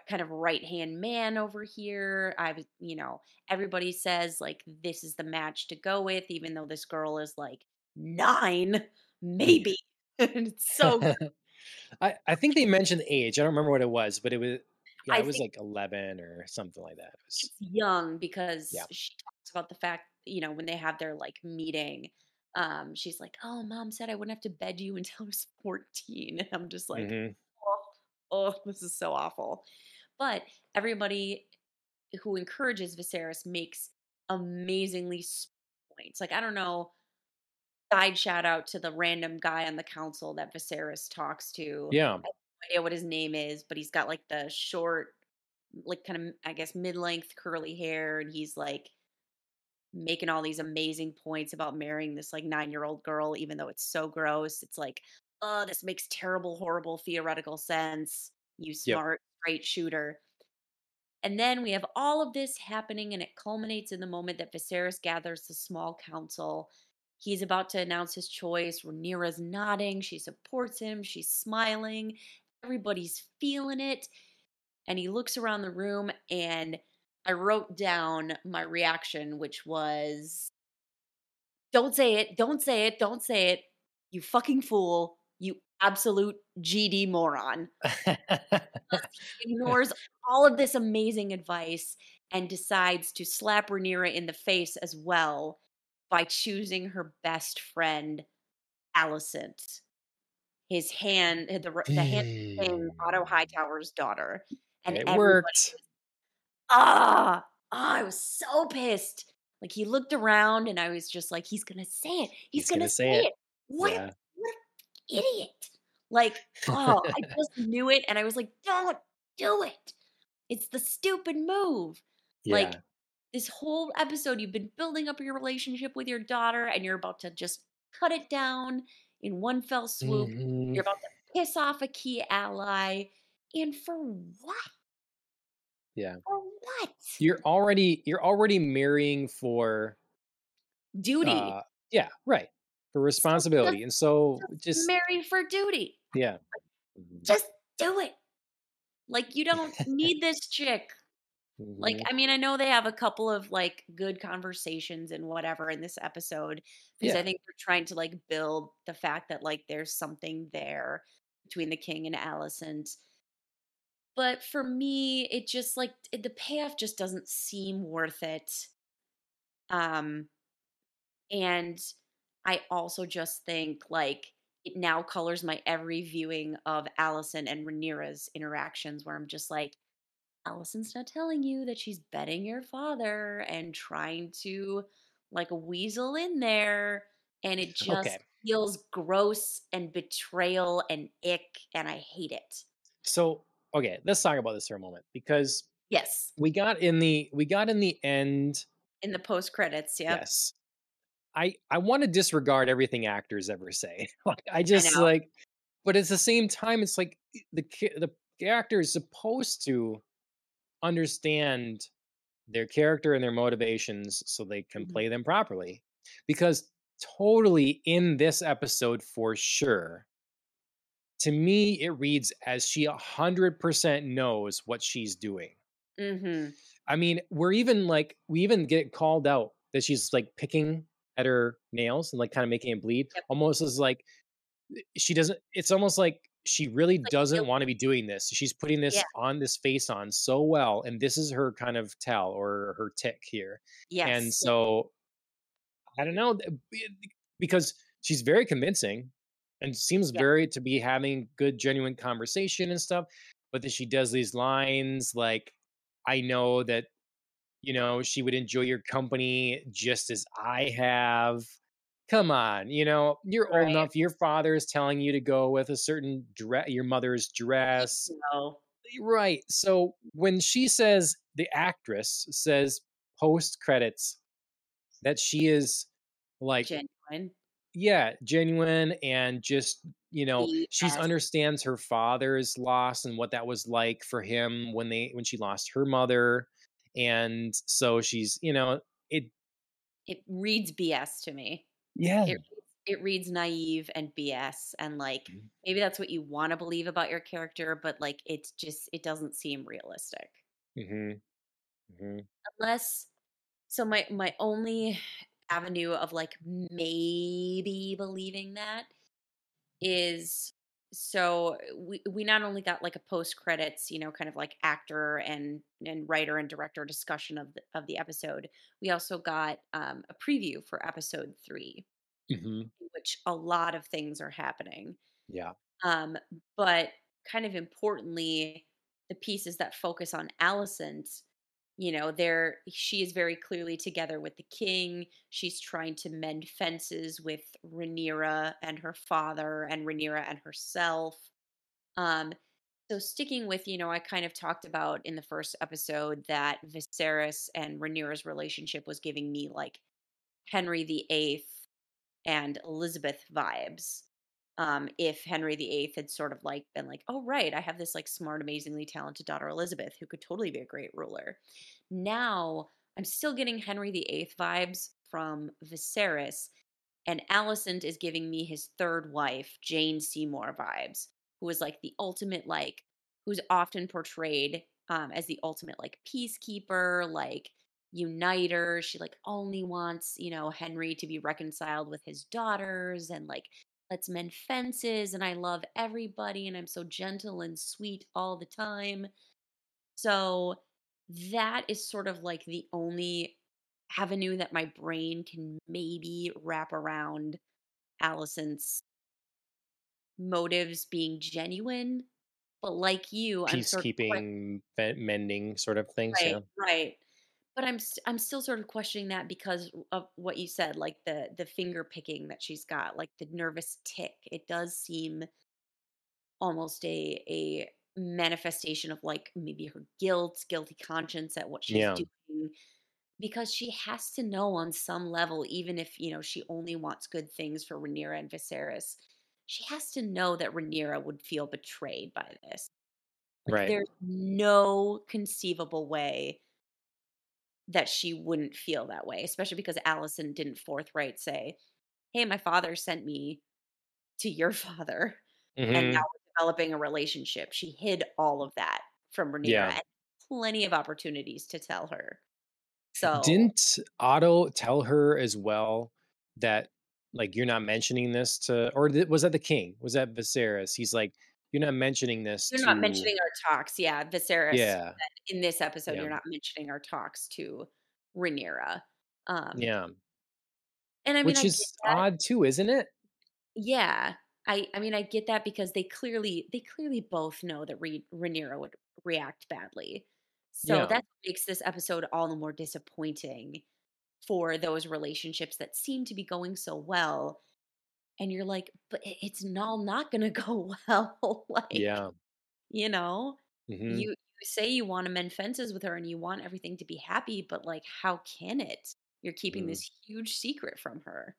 kind of right hand man over here. I was, you know, everybody says like this is the match to go with, even though this girl is like nine, mm. maybe. it's so
I, I think they mentioned the age. I don't remember what it was, but it was yeah,
I
it was like eleven or something like that. It was
it's young because
yeah.
she talks about the fact, you know, when they have their like meeting, um, she's like, Oh, mom said I wouldn't have to bed you until I was 14. And I'm just like,
hmm
oh, oh, this is so awful. But everybody who encourages Viserys makes amazingly points. Like, I don't know, side shout out to the random guy on the council that Viserys talks to.
Yeah.
I have no idea what his name is, but he's got like the short, like kind of, I guess, mid length curly hair. And he's like making all these amazing points about marrying this like nine year old girl, even though it's so gross. It's like, oh, this makes terrible, horrible theoretical sense. You
Yep.
smart, straight shooter. And then we have all of this happening, and it culminates in the moment that Viserys gathers the small council. He's about to announce his choice. Rhaenyra's nodding. She supports him. She's smiling. Everybody's feeling it. And he looks around the room, and I wrote down my reaction, which was don't say it, don't say it, don't say it. You fucking fool. You absolute GD moron ignores all of this amazing advice and decides to slap Rhaenyra in the face as well by choosing her best friend, Alicent. His hand, the, the hand Otto Hightower's daughter. And
it worked.
Ah, ah, I was so pissed. Like he looked around and I was just like, he's gonna say it. He's,
He's
gonna,
gonna
say it.
it.
What,
Yeah.
a, what a idiot. Like, oh, I just knew it and I was like, don't do it. It's the stupid move. Like this whole episode, you've been building up your relationship with your daughter and you're about to just cut it down in one fell swoop.
Mhm.
You're about to piss off a key ally. And for what?
Yeah.
For what?
You're already you're already marrying for
Duty.
uh yeah, right. For responsibility. And so
just
just
marry for duty.
yeah. Mhm.
Just do it. Like you don't need this chick. Like
Mhm.
I mean, I know they have a couple of like good conversations and whatever in this episode because I think they're trying to like build the fact that like there's something there between the king and Alicent. But for me, it just like it, the payoff just doesn't seem worth it. Um and I also just think like it now colors my every viewing of Alicent and Rhaenyra's interactions where I'm just like, Alicent's not telling you that she's betting your father and trying to like weasel in there. And it just
Okay.
feels gross and betrayal and ick, and I hate it.
So okay, let's talk about this for a moment because
Yes.
we got in the we got in the end
In the post credits. Yep.
yes i i want to disregard everything actors ever say like i
I
just
know.
like but at the same time it's like the the actor is supposed to understand their character and their motivations so they can
Mhm.
play them properly because totally in this episode for sure to me it reads as she 100% knows what she's doing
Mhm.
i mean we're even like we even get called out that she's like picking at her nails and like kind of making it bleed
Yep.
almost as like eh, she doesn't it's almost like she really
Like
doesn't want to be doing this she's putting
Yeah.
this on this face on so well and this is her kind of tell or her tick here and
Yes. Yep.
so I don't know eh, eh, because she's very convincing and seems
Yeah.
very to be having good genuine conversation and stuff but then she does these lines like I know that you know she would enjoy your company just as I have come on you know you're old enough your father is telling you to go with a certain dress your mother's dress
No.
Eh, right so when she says the actress says post credits that she is like
Genuine.
Yeah genuine and just you know she's
BS.
understands her father's loss and what that was like for him when they when she lost her mother and so she's you know it
It reads BS to me.
yeah
It it reads naive and BS and like
Mhm.
maybe that's what you want to believe about your character, but like it's just it doesn't seem realistic.
mm-hmm. Mm-hmm.
Unless so my my only avenue of like maybe believing that is so we we not only got like a post credits, you know, kind of like actor and and writer and director discussion of the, of the episode. We also got um, a preview for episode 3
hmm
in which a lot of things are happening.
yeah
Um, but kind of importantly, the pieces that focus on Alicent, you know, there she is very clearly together with the king. She's trying to mend fences with Rhaenyra and her father, and Rhaenyra and herself. Um, so sticking with, you know, I kind of talked about in the first episode that Viserys and Rhaenyra's relationship was giving me like Henry VIII and Elizabeth vibes. Um, if Henry VIII had sort of like been like, oh right, I have this like smart, amazingly talented daughter Elizabeth who could totally be a great ruler. Now I'm still getting Henry VIII vibes from Viserys, and Alicent is giving me his third wife, Jane Seymour vibes, who is like the ultimate like, who's often portrayed um, as the ultimate like peacekeeper, like uniter. She like only wants, you know, Henry to be reconciled with his daughters and like let's mend fences and I love everybody and I'm so gentle and sweet all the time. So that is sort of like the only avenue that my brain can maybe wrap around Alicent's motives being genuine. But like you, I'm sort of
mending sort of things
Right,
yeah
right. But I'm st- I'm still sort of questioning that because of what you said, like the the finger picking that she's got, like the nervous tick. It does seem almost a a manifestation of like maybe her guilt, guilty conscience at what she's
yeah
doing because she has to know on some level, even if you know she only wants good things for Rhaenyra and Viserys, she has to know that Rhaenyra would feel betrayed by this. Like
right
there's no conceivable way that she wouldn't feel that way, especially because Alicent didn't forthright say, "Hey, my father sent me to your father, and now
mm-hmm.
we're developing a relationship." She hid all of that from Rhaenyra
yeah
and plenty of opportunities to tell her. So,
Didn't Otto tell her as well that like you're not mentioning this to or th- was that the king? Was that Viserys? He's like, you're not mentioning this
you're not mentioning our talks. Yeah, Viserys
yeah,
in this episode,
yeah,
you're not mentioning our talks to Rhaenyra. Um,
yeah.
and I mean, I
Which
get
is odd too, isn't it?
Yeah. I I mean, I get that because they clearly they clearly both know that Re- Rhaenyra would react badly. So
Yeah,
that makes this episode all the more disappointing for those relationships that seem to be going so well. And you're like, but it's all not going to go well. like,
yeah.
you know,
hmm
you you say you want to mend fences with her and you want everything to be happy, but like, how can it? You're keeping
hmm
this huge secret from her.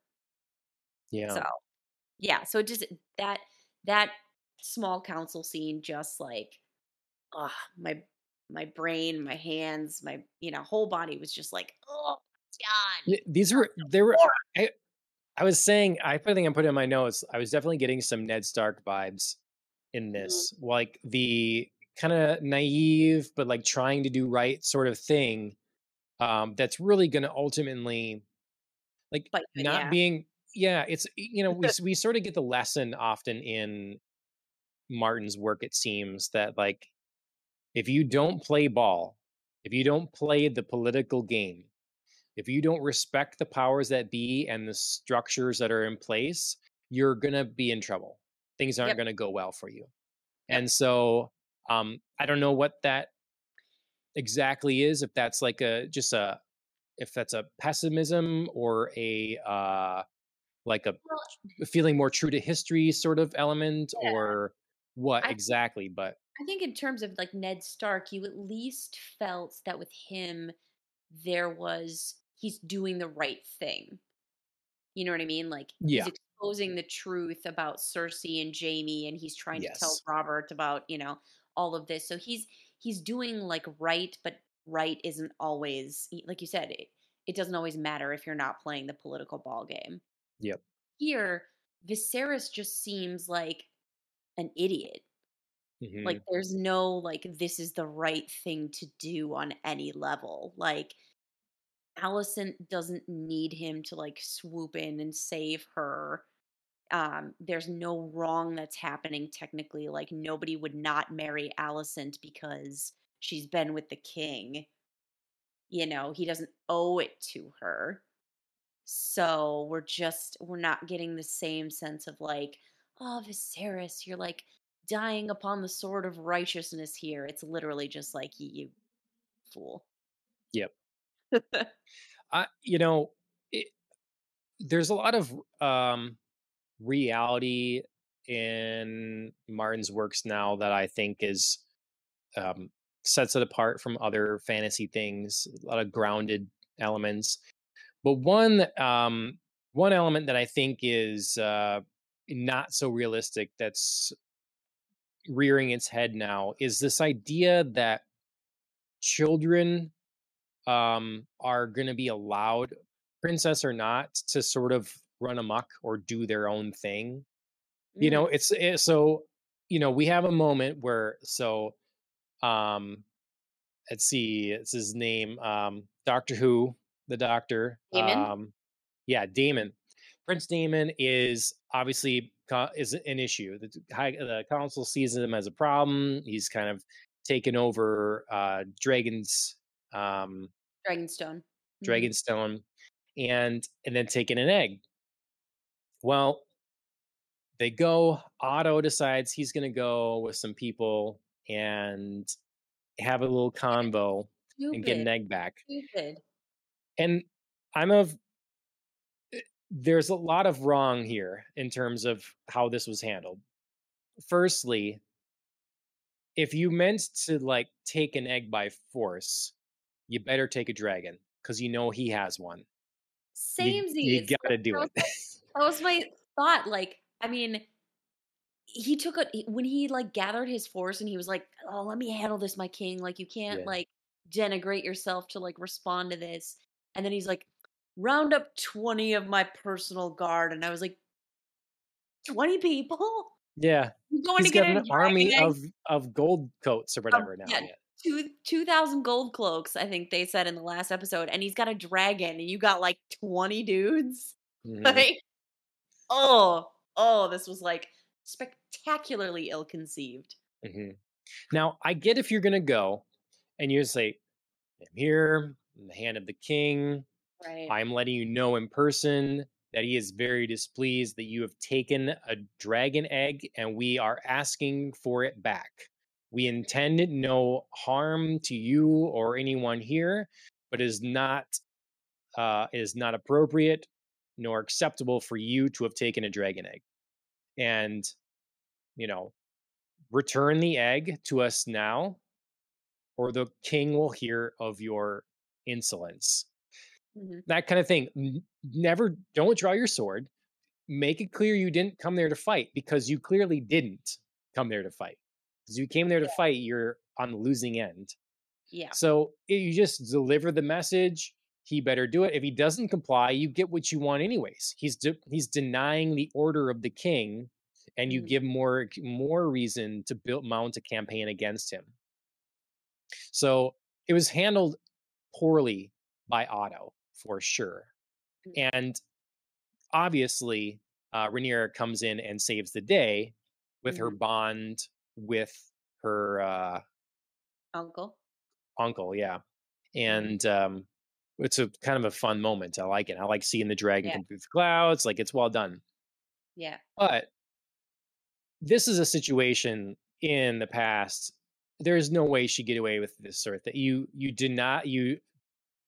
Yeah.
So yeah, so it just that that small council scene just like ah my my brain, my hands, my you know, whole body was just like, oh Jon.
These were there were I, I was saying I think I'm putting in my notes. I was definitely getting some Ned Stark vibes in
Mm-hmm.
this, like the kind of naive but like trying to do right sort of thing. Um, that's really going to ultimately like
but
not
yeah.
being yeah it's you know we we sort of get the lesson often in martin's work it seems that like if you don't play ball if you don't play the political game if you don't respect the powers that be and the structures that are in place you're gonna be in trouble things aren't
Yep.
gonna go well for you
Yep.
and so um i don't know what that exactly is if that's like a just a if that's a pessimism or a uh like a
Well,
feeling more true to history sort of element
Yeah.
or what
I-
exactly but
I think in terms of like Ned Stark, you at least felt that with him, there was he's doing the right thing. You know what I mean? Like
Yeah.
he's exposing the truth about Cersei and Jaime, and he's trying to tell Robert about you know all of this. So he's he's doing like right, but right isn't always like you said. It, it doesn't always matter if you're not playing the political ball game.
Yep.
Here, Viserys just seems like an idiot.
mhm,
Like there's no like this is the right thing to do on any level. Like Alicent doesn't need him to like swoop in and save her. Um there's no wrong that's happening technically. Like nobody would not marry Alicent because she's been with the king. You know, he doesn't owe it to her. So we're just we're not getting the same sense of like, oh Viserys, you're like dying upon the sword of righteousness here. It's literally just like you, you fool.
Yep. I, you know it, there's a lot of um reality in martin's works now that i think is um sets it apart from other fantasy things a lot of grounded elements. But one um one element that i think is uh not so realistic that's rearing its head now is this idea that children um are going to be allowed princess or not to sort of run amok or do their own thing. You
Mm,
know it's it, so you know we have a moment where so um let's see it's his name um doctor who the doctor
Daemon?
um yeah Daemon. Prince Daemon is obviously is an issue. The high the council sees him as a problem. He's kind of taken over uh dragon's um
Dragonstone.
Dragonstone, and and then taking an egg. Well, they go. Otto decides he's going to go with some people and have a little convo and get an egg back.
Stupid.
And I'm of eh, there's a lot of wrong here in terms of how this was handled. Firstly, if you meant to like take an egg by force, you better take a dragon because you know he has one. You,
Samesies.
you gotta
That
do
was,
it.
that was my thought. Like, I mean, he took a when he like gathered his force and he was like, "Oh, let me handle this, my king. Like, you can't
Yeah.
like denigrate yourself to like respond to this." And then he's like, "Round up twenty of my personal guard," and I was like, 20 people?
Yeah.
You going
He's
to get
an army of of gold coats or um, whatever now.
yeah,
Yeah.
Two two thousand gold cloaks, I think they said in the last episode, and he's got a dragon, and you got like twenty dudes.
Mhm.
Like, oh, oh, this was like spectacularly ill conceived.
Mhm. Now, I get if you're going to go and you say, I'm here in the hand of the king.
Right.
I'm letting you know in person that he is very displeased that you have taken a dragon egg and we are asking for it back. We intend no harm to you or anyone here, but is not uh, is not appropriate nor acceptable for you to have taken a dragon egg. And you know, return the egg to us now, or the king will hear of your insolence.
Mhm.
That kind of thing. Never, don't draw your sword. Make it clear you didn't come there to fight because you clearly didn't come there to fight. Because you came there to fight, you're on the losing end.
Yeah.
So you just deliver the message. he better do it. If he doesn't comply, you get what you want anyways. He's de- he's denying the order of the king, and you
Mhm.
give more more reason to build mount a campaign against him. So it was handled poorly by Otto for sure,
Mm.
and obviously uh, Rhaenyra comes in and saves the day with her
Mhm.
bond with her uh,
Uncle.
uncle. Yeah,
Mhm.
and um, it's a kind of a fun moment. I like it. I like seeing the dragon
Yeah.
come through the clouds. Like it's well done.
Yeah.
But this is a situation in the past. There's no way she get away with this sort of thing. You you did not you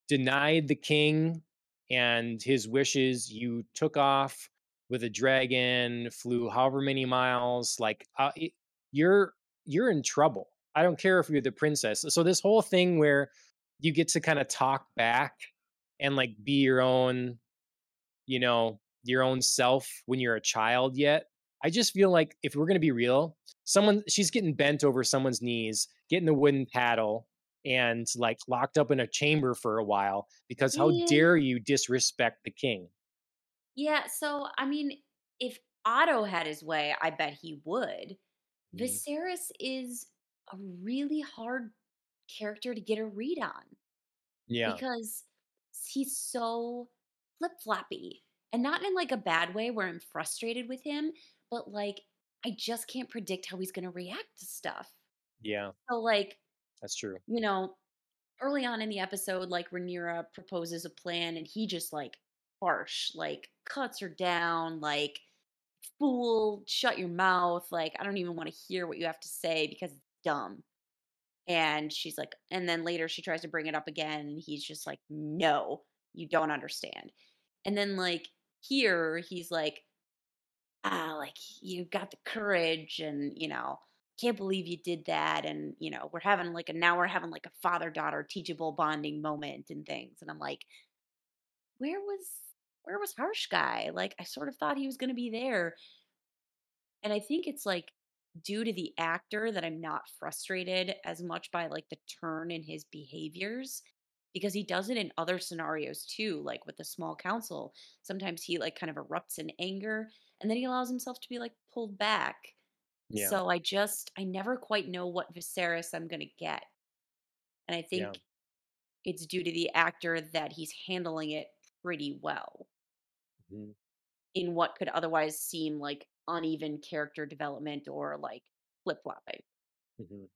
denied the king and his wishes. You took off with a dragon, flew however many miles. Like uh, it- you're you're in trouble. I don't care if you're the princess. So this whole thing where you get to kind of talk back and like be your own, you know, your own self when you're a child yet. I just feel like if we're going to be real, someone she's getting bent over someone's knees, getting the wooden paddle and like locked up in a chamber for a while because how
Yeah.
dare you disrespect the king?
Yeah. So, I mean, if Otto had his way, I bet he would.
Mhm.
Viserys is a really hard character to get a read on
Yeah.
because he's so flip floppy and not in like a bad way where I'm frustrated with him, but like I just can't predict how he's going to react to stuff.
Yeah,
So, like,
that's true.
you know, early on in the episode, like Rhaenyra proposes a plan and he just like harsh, like cuts her down, like fool, shut your mouth. Like, I don't even want to hear what you have to say because it's dumb. And she's like, and then later she tries to bring it up again and he's just like, no, you don't understand. And then like here, he's like, ah, like you got the courage and, you know, can't believe you did that. And, you know, we're having like a, now we're having like a father daughter teachable bonding moment and things. And I'm like, where was, where was Harsh Guy? Like, I sort of thought he was going to be there. And I think it's like due to the actor that I'm not frustrated as much by like the turn in his behaviors because he does it in other scenarios too, like with the small council. Sometimes he like kind of erupts in anger and then he allows himself to be like pulled back.
Yeah.
So I just I never quite know what Viserys I'm gonna get. And I think
Yeah.
it's due to the actor that he's handling it pretty well
Mhm.
in what could otherwise seem like uneven character development or like flip flopping.
Mhm.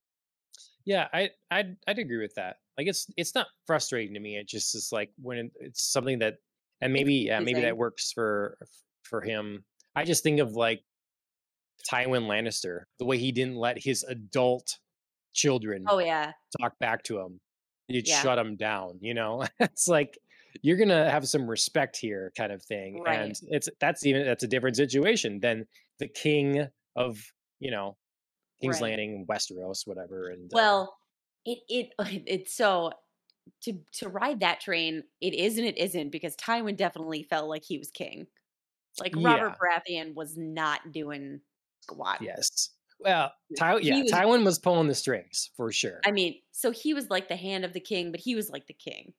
Yeah, I I'd I'd agree with that. Like it's it's not frustrating to me. It just is like when it- it's something that and maybe yeah, maybe that works for for him. I just think of like Tywin Lannister, the way he didn't let his adult children
Oh yeah.
talk back to him. You'd
Yeah.
shut him down, you know? it's like you're gonna have some respect here kind of thing.
Right.
And it's that's even that's a different situation than the king of, you know, King's
Right.
Landing, Westeros, whatever. And uh,
Well, it it it's so to to ride that train, it is and it isn't because Tywin definitely felt like he was king. Like Robert Baratheon was not doing squat.
yes. Well, Ty, yeah,
was-
Tywin was pulling the strings for sure.
I mean, so he was like the hand of the king, but he was like the king.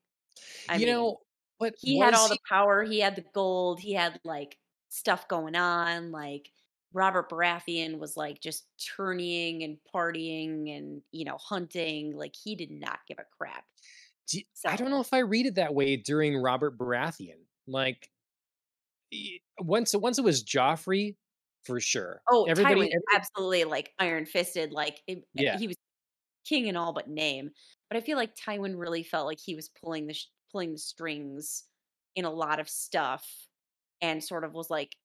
I
you
mean,
know, but
he had all the power, he had the gold, he had like stuff going on, like Robert Baratheon was like just tourneying and partying and you know hunting like he did not give a crap.
Do- I don't know if I read it that way during Robert Baratheon. Like once once it was Joffrey, for sure.
Oh,
everybody,
Tywin,
every-
absolutely like iron fisted. Like it,
Yeah.
he was king in all but name. But I feel like Tywin really felt like he was pulling the sh- pulling the strings in a lot of stuff, and sort of was like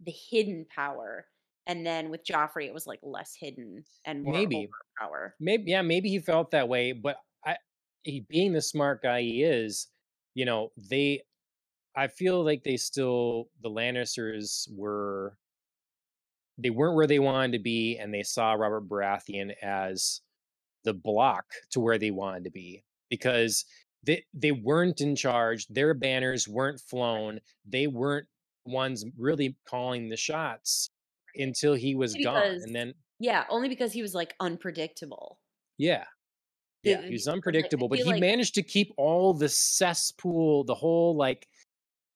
the hidden power. And then with Joffrey, it was like less hidden and more
Maybe.
power.
maybe yeah, maybe he felt that way. But I, he being the smart guy he is, you know, they. I feel like they still the Lannisters were. They weren't where they wanted to be, and they saw Robert Baratheon as the block to where they wanted to be because they they weren't in charge. Their banners weren't flown. They weren't ones really calling the shots until he was gone. And then
Yeah, only because he was like unpredictable.
yeah, Yeah, he was unpredictable, but he
like
managed to keep all the cesspool, the whole like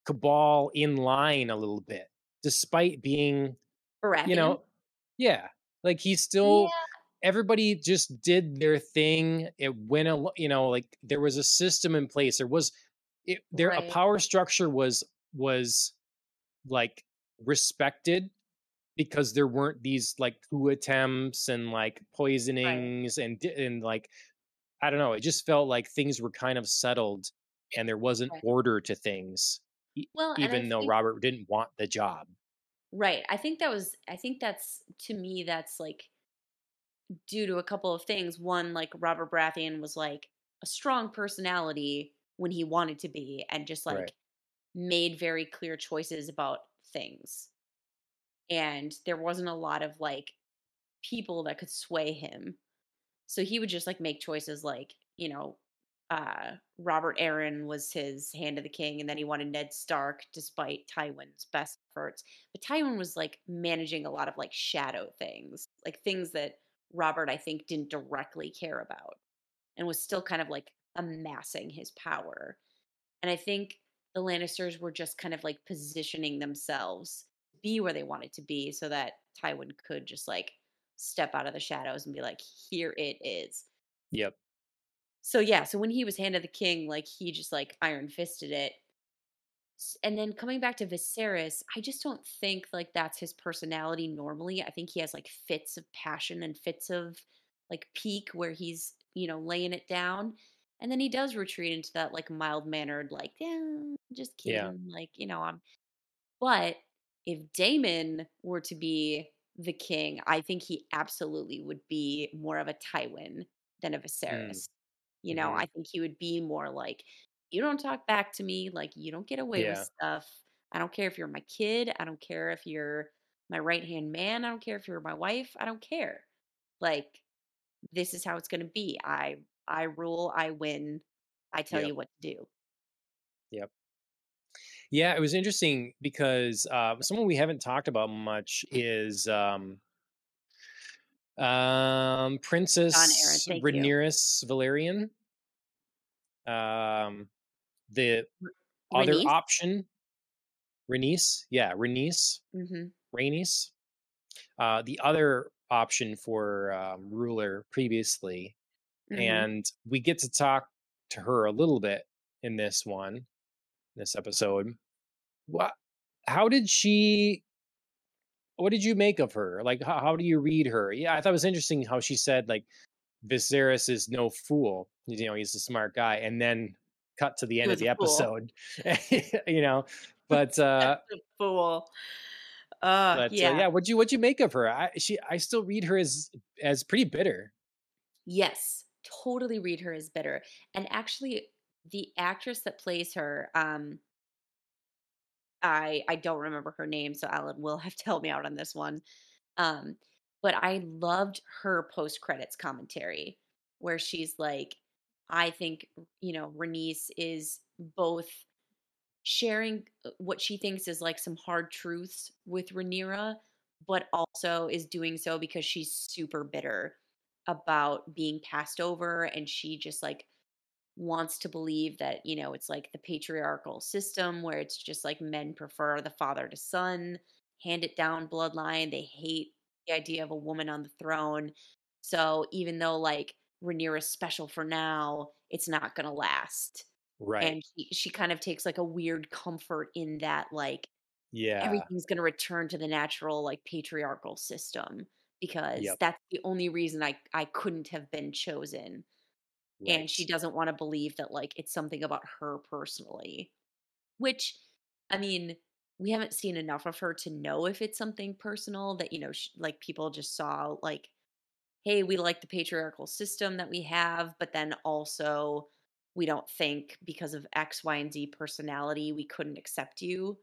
cabal in line a little bit, despite being, you know, yeah, like he still. Everybody just did their thing. It went a you know, like there was a system in place. There was it there a power structure was was like respected because there weren't these like coup attempts and like
Right.
poisonings and and like I don't know. It just felt like things were kind of settled and there wasn't
Right.
order to things,
Well,
even though
think
Robert didn't want the job.
right. I think that was I think that's to me that's like due to a couple of things. One, like Robert Baratheon was like a strong personality when he wanted to be and just
Right.
like made very clear choices about things. And there wasn't a lot of like people that could sway him. So he would just like make choices like, you know, uh Robert Arryn was his hand of the king and then he wanted Ned Stark despite Tywin's best efforts. But Tywin was like managing a lot of like shadow things, like things that Robert I think didn't directly care about and was still kind of like amassing his power. And I think the Lannisters were just kind of like positioning themselves to be where they wanted to be so that Tywin could just like step out of the shadows and be like, here it is.
Yep.
So yeah, so when he was hand of the king, like he just like iron fisted it. And then coming back to Viserys, I just don't think like that's his personality normally. I think he has like fits of passion and fits of like peak where he's, you know, laying it down. And then he does retreat into that like mild mannered, like, yeah, just
Yeah.
kidding. Like, you know, I'm but if Daemon were to be the king, I think he absolutely would be more of a Tywin than a
Mm,
Viserys. You know,
hmm
I think he would be more like, you don't talk back to me, like you don't get away with stuff. I don't care if you're my kid. I don't care if you're my right hand man. I don't care if you're my wife. I don't care. Like this is how it's going to be. I I rule. I win. I tell
Yep.
you what to do.
Yep. Yeah. It was interesting because uh, someone we haven't talked about much is um, um, Princess. Rhaenyra Velaryon. Um, the
R-
other option, Rhaenys, Yeah, Rhaenys,
Mm-hmm.
Rhaenys. Uh, the other option for um, ruler previously,
Mm-hmm.
and we get to talk to her a little bit in this one, this episode. What? How did she? What did you make of her? Like, how, how do you read her? Yeah, I thought it was interesting how she said like Viserys is no fool. You know, he's a smart guy, and then cut to the end of the episode. you know, but uh,
fool. Uh,
but uh,
yeah.
yeah, what'd you what'd you make of her? I she I still read her as as pretty bitter.
Yes, totally read her as bitter. And actually, the actress that plays her, um, I I don't remember her name, so Alan will have to help me out on this one. Um, but I loved her post credits commentary where she's like, I think, you know, Rhaenys is both sharing uh, what she thinks is like some hard truths with Rhaenyra, but also is doing so because she's super bitter about being passed over and she just like wants to believe that, you know, it's like the patriarchal system where it's just like men prefer the father to son, hand it down bloodline. They hate the idea of a woman on the throne. So even though like Rhaenyra's special for now, it's not going to last
Right.
and she, she kind of takes like a weird comfort in that like
Yeah.
everything's going to return to the natural like patriarchal system because
Yep.
that's the only reason I I couldn't have been chosen and she doesn't want to believe that like it's something about her personally which I mean we haven't seen enough of her to know if it's something personal that you know sh- like people just saw like hey, we like the patriarchal system that we have, but then also we don't think because of X, Y, and Z personality we couldn't accept you.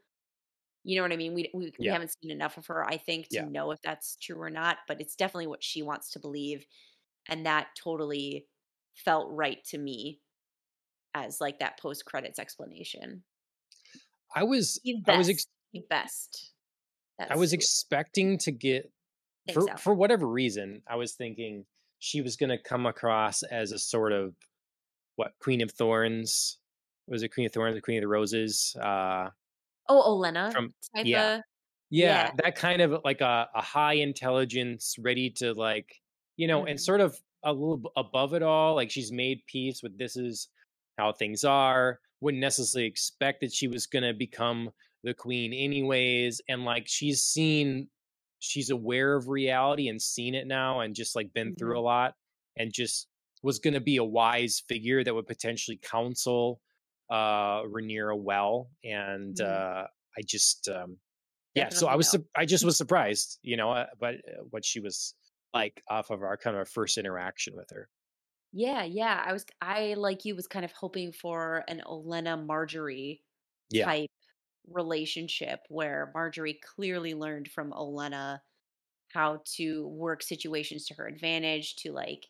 You know what I mean? We we, we haven't seen enough of her, I think, to
Yeah.
know if that's true or not. But it's definitely what she wants to believe, and that totally felt right to me as like that post credits explanation.
I was I was
Best,
ex-
Best.
I was expecting to get for
Al.
for whatever reason, I was thinking she was going to come across as a sort of what Queen of Thorns was it Queen of Thorns, the Queen of the Roses? Uh,
Oh, Olenna
from
type
yeah,
of
yeah,
yeah.
that kind of like a, a high intelligence, ready to like, you know, and
Mhm,
sort of a little above it all. Like she's made peace with this is how things are. Wouldn't necessarily expect that she was going to become the queen, anyways. And like she's seen, she's aware of reality and seen it now and just like been through
mhm,
a lot and just was going to be a wise figure that would potentially counsel uh Rhaenyra well. And
mhm.
uh I just, um, yeah, so I was. I just was surprised, you know, uh, but uh, what she was like off of our kind of first interaction with her.
Yeah, yeah. I was I like you was kind of hoping for an Olenna Margaery
Yeah,
type relationship where Margaery clearly learned from Olenna how to work situations to her advantage to like,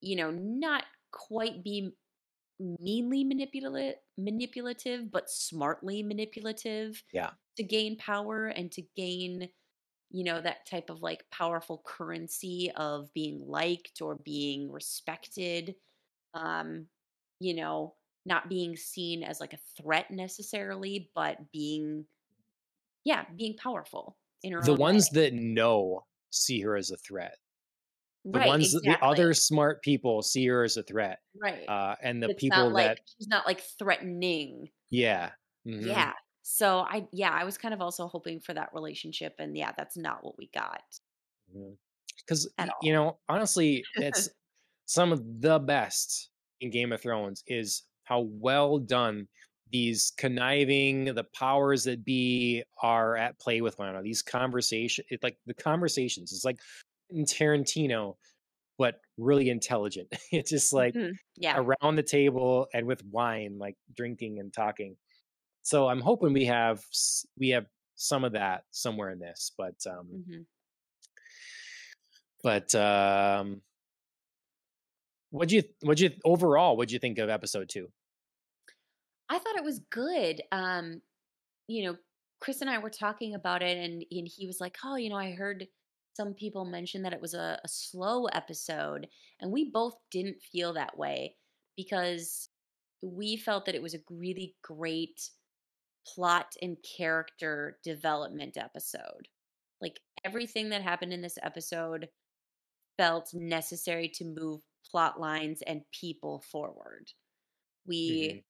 you know, not quite be meanly manipulative manipulative, but smartly manipulative
yeah,
to gain power and to gain you know, that type of like powerful currency of being liked or being respected, um, you know, not being seen as like a threat necessarily, but being, yeah, being powerful in her
the
own way.
ones that know see her as a threat. The
Right,
ones that the other smart people see her as a threat,
Right.
uh, and the
It's
people
like
that
she's not like threatening.
yeah, hmm
Yeah. So I, yeah, I was kind of also hoping for that relationship. And yeah, that's not what we got
because
at
you know honestly, it's some of the best in Game of Thrones is how well done these conniving, the powers that be are at play with one another. These conversation, it, like the conversations, it's like in Tarantino, but really intelligent. It's just like
Mhm. Yeah.
around the table and with wine, like drinking and talking. So I'm hoping we have we have some of that somewhere in this, but um,
hmm
but um, what you what do you overall? What would you think of episode two?
I thought it was good. Um, you know, Chris and I were talking about it, and, and he was like, Oh, you know, I heard some people mention that it was a, a slow episode. And we both didn't feel that way because we felt that it was a really great plot and character development episode. Like everything that happened in this episode felt necessary to move plot lines and people forward. We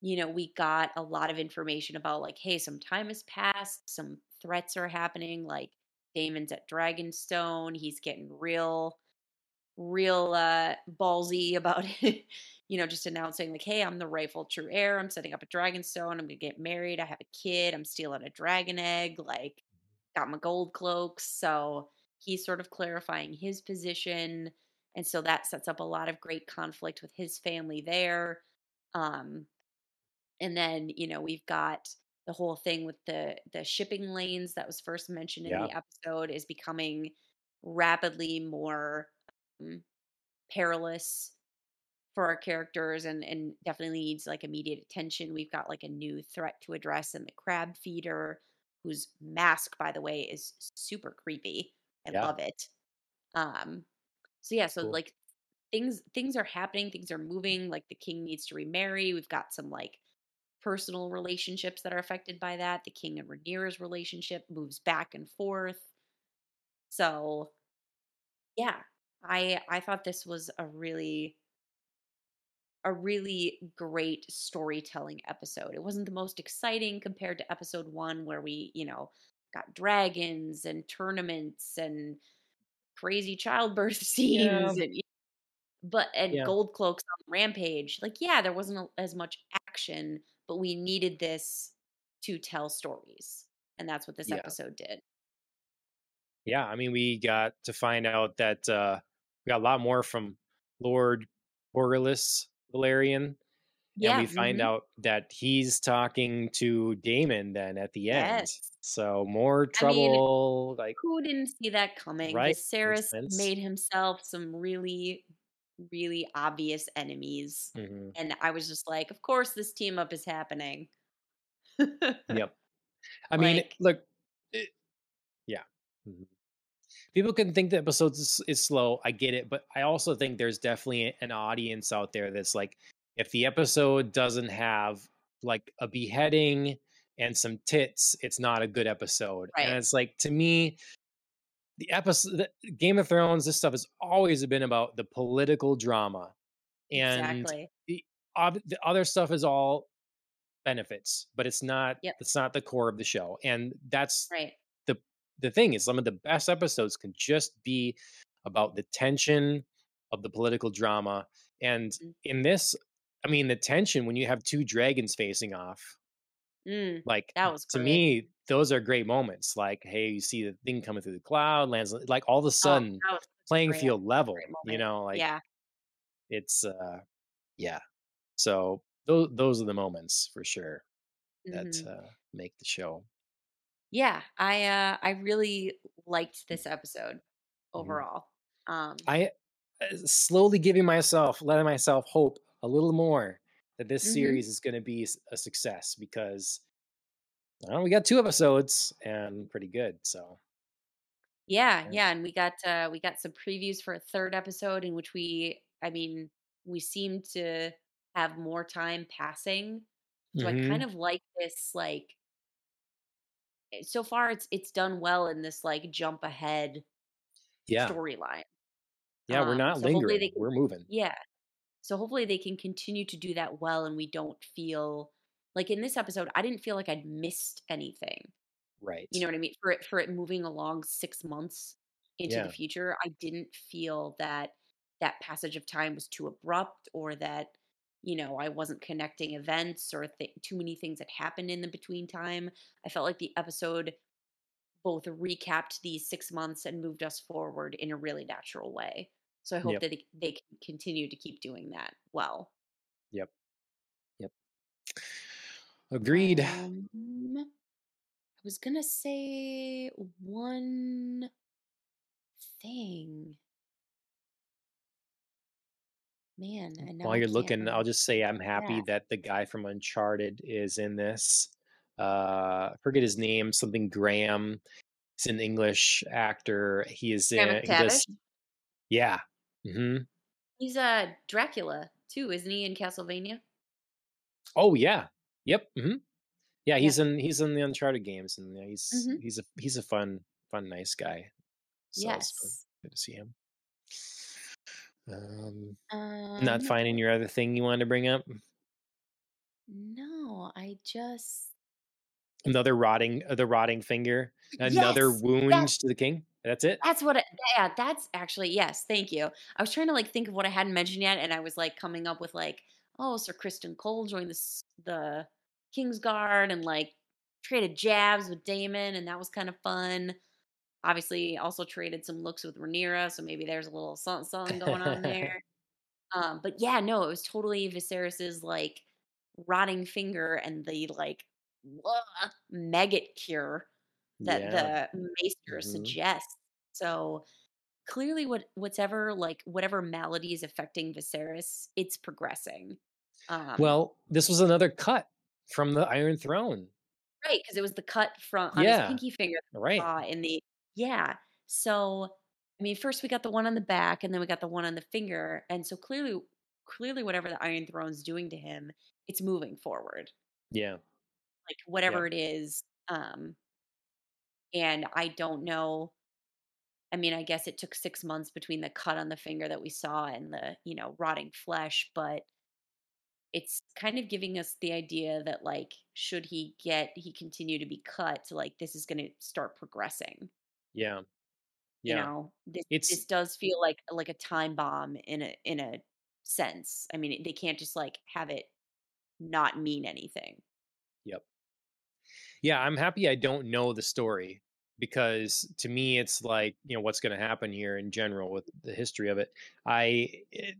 you know, we got a lot of information about like, hey, some time has passed, some threats are happening, like Daemon's at Dragonstone, he's getting real, real uh ballsy about it, you know, just announcing like, hey, I'm the rightful true heir, I'm setting up a Dragonstone, I'm gonna get married, I have a kid, I'm stealing a dragon egg, like got my gold cloaks. So he's sort of clarifying his position. And so that sets up a lot of great conflict with his family there. Um, and then, you know, we've got the whole thing with the the shipping lanes that was first mentioned in
Yeah,
the episode is becoming rapidly more um, perilous for our characters and and definitely needs like immediate attention. We've got like a new threat to address in the crab feeder, whose mask, by the way, is super creepy. I
yeah,
love it. Um, so yeah, so
cool.
like things things are happening, things are moving. Like the king needs to remarry. We've got some like personal relationships that are affected by that. The king and Rhaenyra's relationship moves back and forth. So yeah, I I thought this was a really a really great storytelling episode. It wasn't the most exciting compared to episode 1 where we, you know, got dragons and tournaments and crazy childbirth
Yeah,
scenes and but and
yeah,
gold cloaks on the rampage. Like yeah, there wasn't a- as much action, but we needed this to tell stories. And that's what this
yeah,
episode did.
yeah. I mean, we got to find out that uh, we got a lot more from Lord Corlys Velaryon, and
Yeah,
we find
mhm.
out that he's talking to Daemon then at the end.
Yes.
So more
I mean,
trouble, like
who didn't see that coming?
right?
Viserys made himself some really really obvious enemies.
hmm
And I was just like, of course this team up is happening.
Yep. I mean,
like,
look, it, yeah. Mhm. people can think the episodes is, is slow. I get it, but I also think there's definitely an audience out there that's like, if the episode doesn't have like a beheading and some tits, it's not a good episode.
Right.
And it's like to me, the episode, the Game of Thrones, this stuff has always been about the political drama, and
Exactly.
the ob- the other stuff is all benefits, but it's not.
Yep.
It's not the core of the show, and that's
Right.
the the thing is some of the best episodes can just be about the tension of the political drama and
Mm.
in this i mean the tension when you have two dragons facing off
Mm,
like
that was
to
great.
me those are great moments like hey you see the thing coming through the cloud lands like all of a
Oh,
sudden
that was such a
playing
great,
field level you know like
yeah.
it's uh yeah so those those are the moments for sure that
mhm.
uh make the show
Yeah. I uh I really liked this episode
Mhm.
overall. Um
I uh, slowly giving myself, letting myself hope a little more that this
mhm.
series is going to be a success because I we got two episodes and pretty good. So
Yeah,
yeah.
yeah, and we got uh we got some previews for a third episode in which we I mean, we seem to have more time passing. So I
hmm
kind of like this like eh, so far it's it's done well in this like jump ahead
yeah,
storyline.
yeah, we're
Um
not
so
lingering,
can
we're moving.
yeah. So hopefully they can continue to do that well and we don't feel like in this episode I didn't feel like I'd missed anything.
Right.
You know what I mean? For it for it moving along 6 months into the future, I didn't feel that that passage of time was too abrupt or that you know, I wasn't connecting events or th- too many things that happened in the between time. I felt like the episode both recapped these 6 months and moved us forward in a really natural way. So I hope
Yep.
that they, they can continue to keep doing that well.
Yep. Yep. Agreed.
Um I was going to say one thing. Man, and
While you're looking, I'll just say I'm happy
Yeah.
that the guy from Uncharted is in this. Uh, I forget his name, something Graham. He's an English actor. He is
Graham
in. Yeah. Hmm
He's uh Dracula too, isn't he in Castlevania?
Oh yeah. Yep. hmm Yeah,
Yeah.
he's in he's in the Uncharted games, and yeah, he's
Mhm.
he's a he's a fun fun nice guy. So.
Yes.
good to see him. Um,
Um
not finding your other thing you wanted to bring up.
no, I just
Another rotting, uh, the rotting finger. Another
Yes.
wound to the king. That's it.
that's what it, yeah, that's actually yes, thank you. I was trying to like think of what I hadn't mentioned yet and I was like coming up with like oh, Sir Criston Cole joined the the Kingsguard and like traded jabs with Daemon and that was kind of fun. Obviously, also traded some looks with Rhaenyra, so maybe there's a little something, something going on there. Um, but yeah, no, it was totally Viserys's like rotting finger and the like wah, maggot cure that
yeah.
the maester
hmm
suggests. So clearly, what whatever like whatever malady is affecting Viserys, it's progressing. Um,
Well, this was another cut from the Iron Throne.
right, because it was the cut from on his
Yeah.
pinky finger
Right.
in the yeah. So I mean, first we got the one on the back, and then we got the one on the finger, and so clearly, clearly, whatever the Iron Throne's doing to him, it's moving forward.
Yeah.
like
Yeah.
whatever it is um and i don't know i mean i guess it took six months between the cut on the finger that we saw and the you know rotting flesh but it's kind of giving us the idea that like should he get he continue to be cut like this is going to start progressing
Yeah.
you know this
It's
this does feel like like a time bomb in a in a sense i mean they can't just like have it not mean anything
yep. Yeah, I'm happy I don't know the story because to me it's like, you know, what's going to happen here in general with the history of it. I it,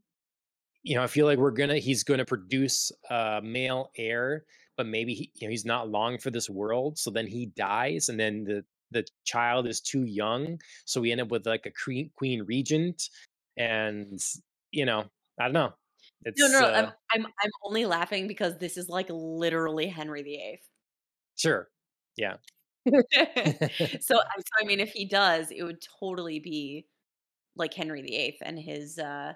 you know, I feel like we're going to he's going to produce a male heir, but maybe he, you know, he's not long for this world, so then he dies and then the the child is too young, so we end up with like a queen, queen regent and you know, I don't know.
No,
It's
no, no. I'm
uh
I'm I'm only laughing because this is like literally Henry VIII.
sure. Yeah.
so, so I mean, if he does, it would totally be like Henry VIII and his uh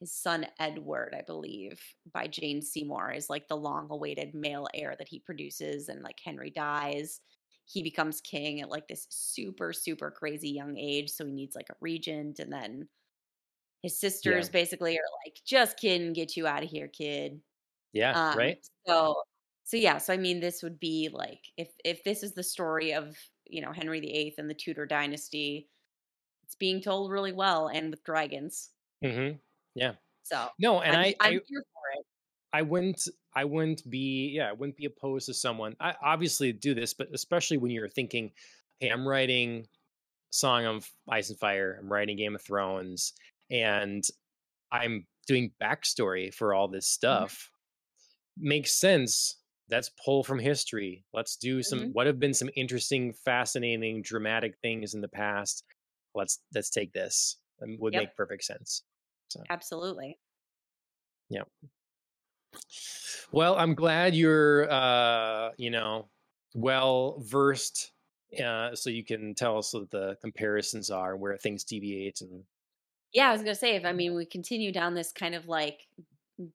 his son Edward, I believe, by Jane Seymour is like the long-awaited male heir that he produces, and like Henry dies. He becomes king at like this super, super crazy young age. So he needs like a regent, and then his sisters
Yeah.
basically are like, just kidding, get you out of here, kid.
Yeah,
Um,
right?
so so yeah, so I mean this would be like if if this is the story of, you know, Henry VIII and the Tudor dynasty, it's being told really well and with dragons.
Mm-hmm. Yeah.
So
No, and
I'm
I
I'm
I
here for it.
I wouldn't I wouldn't be yeah, I wouldn't be opposed to someone. I obviously do this, but especially when you're thinking, "Hey, I'm writing Song of Ice and Fire, I'm writing Game of Thrones, and I'm doing backstory for all this
Mhm,
stuff." Makes sense. Let's pull from history. Let's do some
mhm.
what have been some interesting, fascinating, dramatic things in the past. Let's let's take this. And would
Yep,
make perfect sense. So,
absolutely.
yeah. Well, I'm glad you're, uh, you know, well versed, uh, so you can tell us what the comparisons are, where things deviate, and
Yeah, I was gonna say if I mean we continue down this kind of like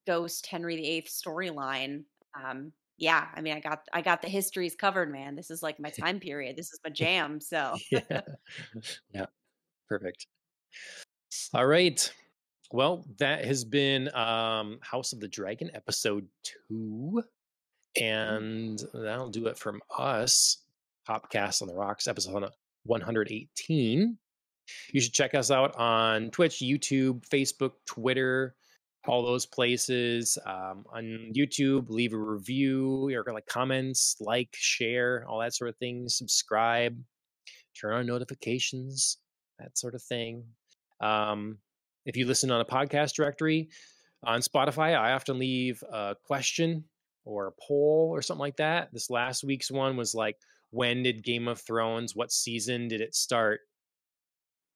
ghost Henry VIII storyline, um, yeah, I mean I got I got the histories covered, man. This is like my time period. This is my jam. So
yeah, yeah, perfect. All right. Well, that has been um, House of the Dragon episode two,
Mhm.
and that'll do it from us. Popcast on the Rocks episode 118. You should check us out on Twitch, YouTube, Facebook, Twitter, all those places. Um, on YouTube, leave a review or like comments, like, share, all that sort of thing. Subscribe, turn on notifications, that sort of thing. Um, if you listen on a podcast directory on Spotify, I often leave a question or a poll or something like that. This last week's one was like, when did Game of Thrones, what season did it start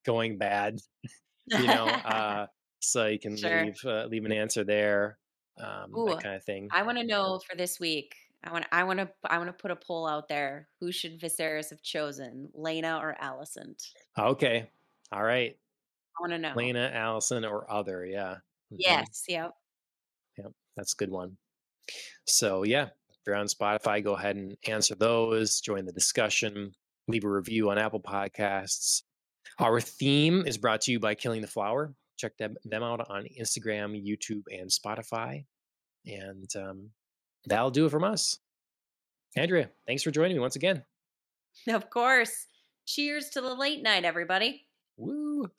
going bad? you know uh so you can
sure.
leave uh, leave an answer there um
Ooh,
that kind of thing
I want to know for this week. I want I want to I want to put a poll out there. Who should Viserys have chosen, Laena or Alicent?
okay all right
I want to know.
Laena Alicent or other yeah hmm
Yes. Yep.
yeah that's a good one so yeah if you're on spotify go ahead and answer those join the discussion leave a review on apple podcasts our theme is brought to you by killing the flower check them, them out on instagram youtube and spotify and um, that'll do it from us andrea thanks for joining me once again
Of course. Cheers to the late night, everybody.
Woo!